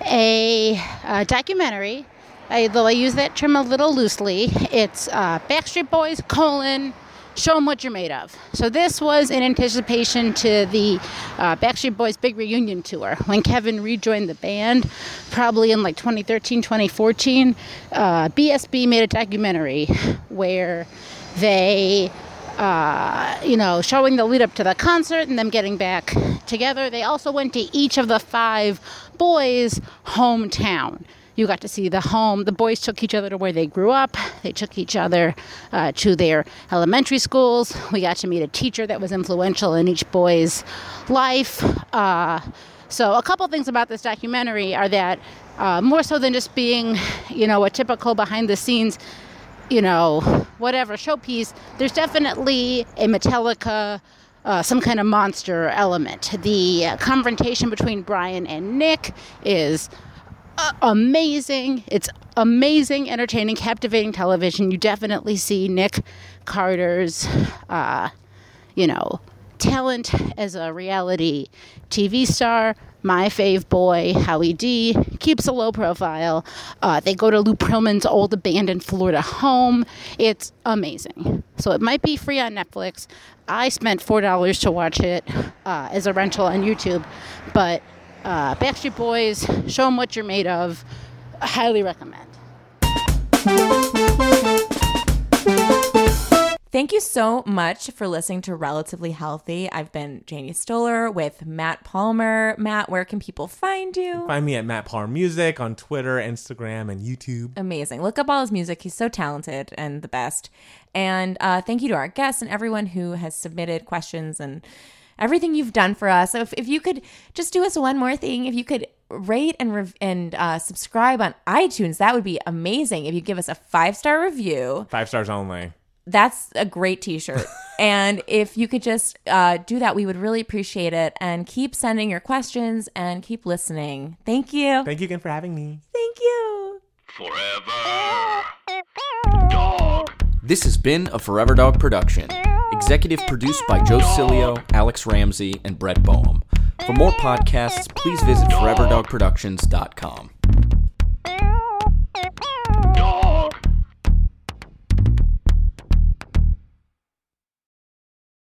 a, uh documentary, I, though I use that term a little loosely. It's uh, Backstreet Boys, colon, show them what you're made of. So this was in anticipation to the uh, Backstreet Boys big reunion tour when Kevin rejoined the band, probably in like 2013, 2014. Uh, BSB made a documentary where they, uh, you know, showing the lead up to the concert and them getting back together. They also went to each of the five boys' hometown. You got to see the home. The boys took each other to where they grew up. They took each other uh, to their elementary schools. We got to meet a teacher that was influential in each boy's life. Uh, so, a couple things about this documentary are that uh, more so than just being, you know, a typical behind the scenes you know, whatever showpiece, there's definitely a Metallica, uh, some kind of monster element. The uh, confrontation between Brian and Nick is uh, amazing. It's amazing, entertaining, captivating television. You definitely see Nick Carter's, uh, you know, talent as a reality TV star. My fave boy, Howie D, keeps a low profile. Uh, they go to Lou Pearlman's old abandoned Florida home. It's amazing. So it might be free on Netflix. I spent $4 to watch it uh, as a rental on YouTube. But uh, Backstreet Boys, show them what you're made of. I highly recommend. Thank you so much for listening to Relatively Healthy. I've been Janie Stolar with Matt Palmer. Matt, where can people find you? Find me at Matt Palmer Music on Twitter, Instagram, and YouTube. Amazing. Look up all his music. He's so talented and the best. And uh, thank you to our guests and everyone who has submitted questions and everything you've done for us. So if, if you could just do us one more thing, if you could rate and rev- and uh, subscribe on iTunes, that would be amazing. If you give us a five star review, Five stars only. That's a great t-shirt and if you could just uh, do that we would really appreciate it and keep sending your questions and keep listening thank you Thank you again for having me. thank you Forever Dog. This has been a Forever Dog production. Executive produced by Joe Cilio, Alex Ramsey, and Brett Boehm. For more podcasts, please visit foreverdogproductions.com.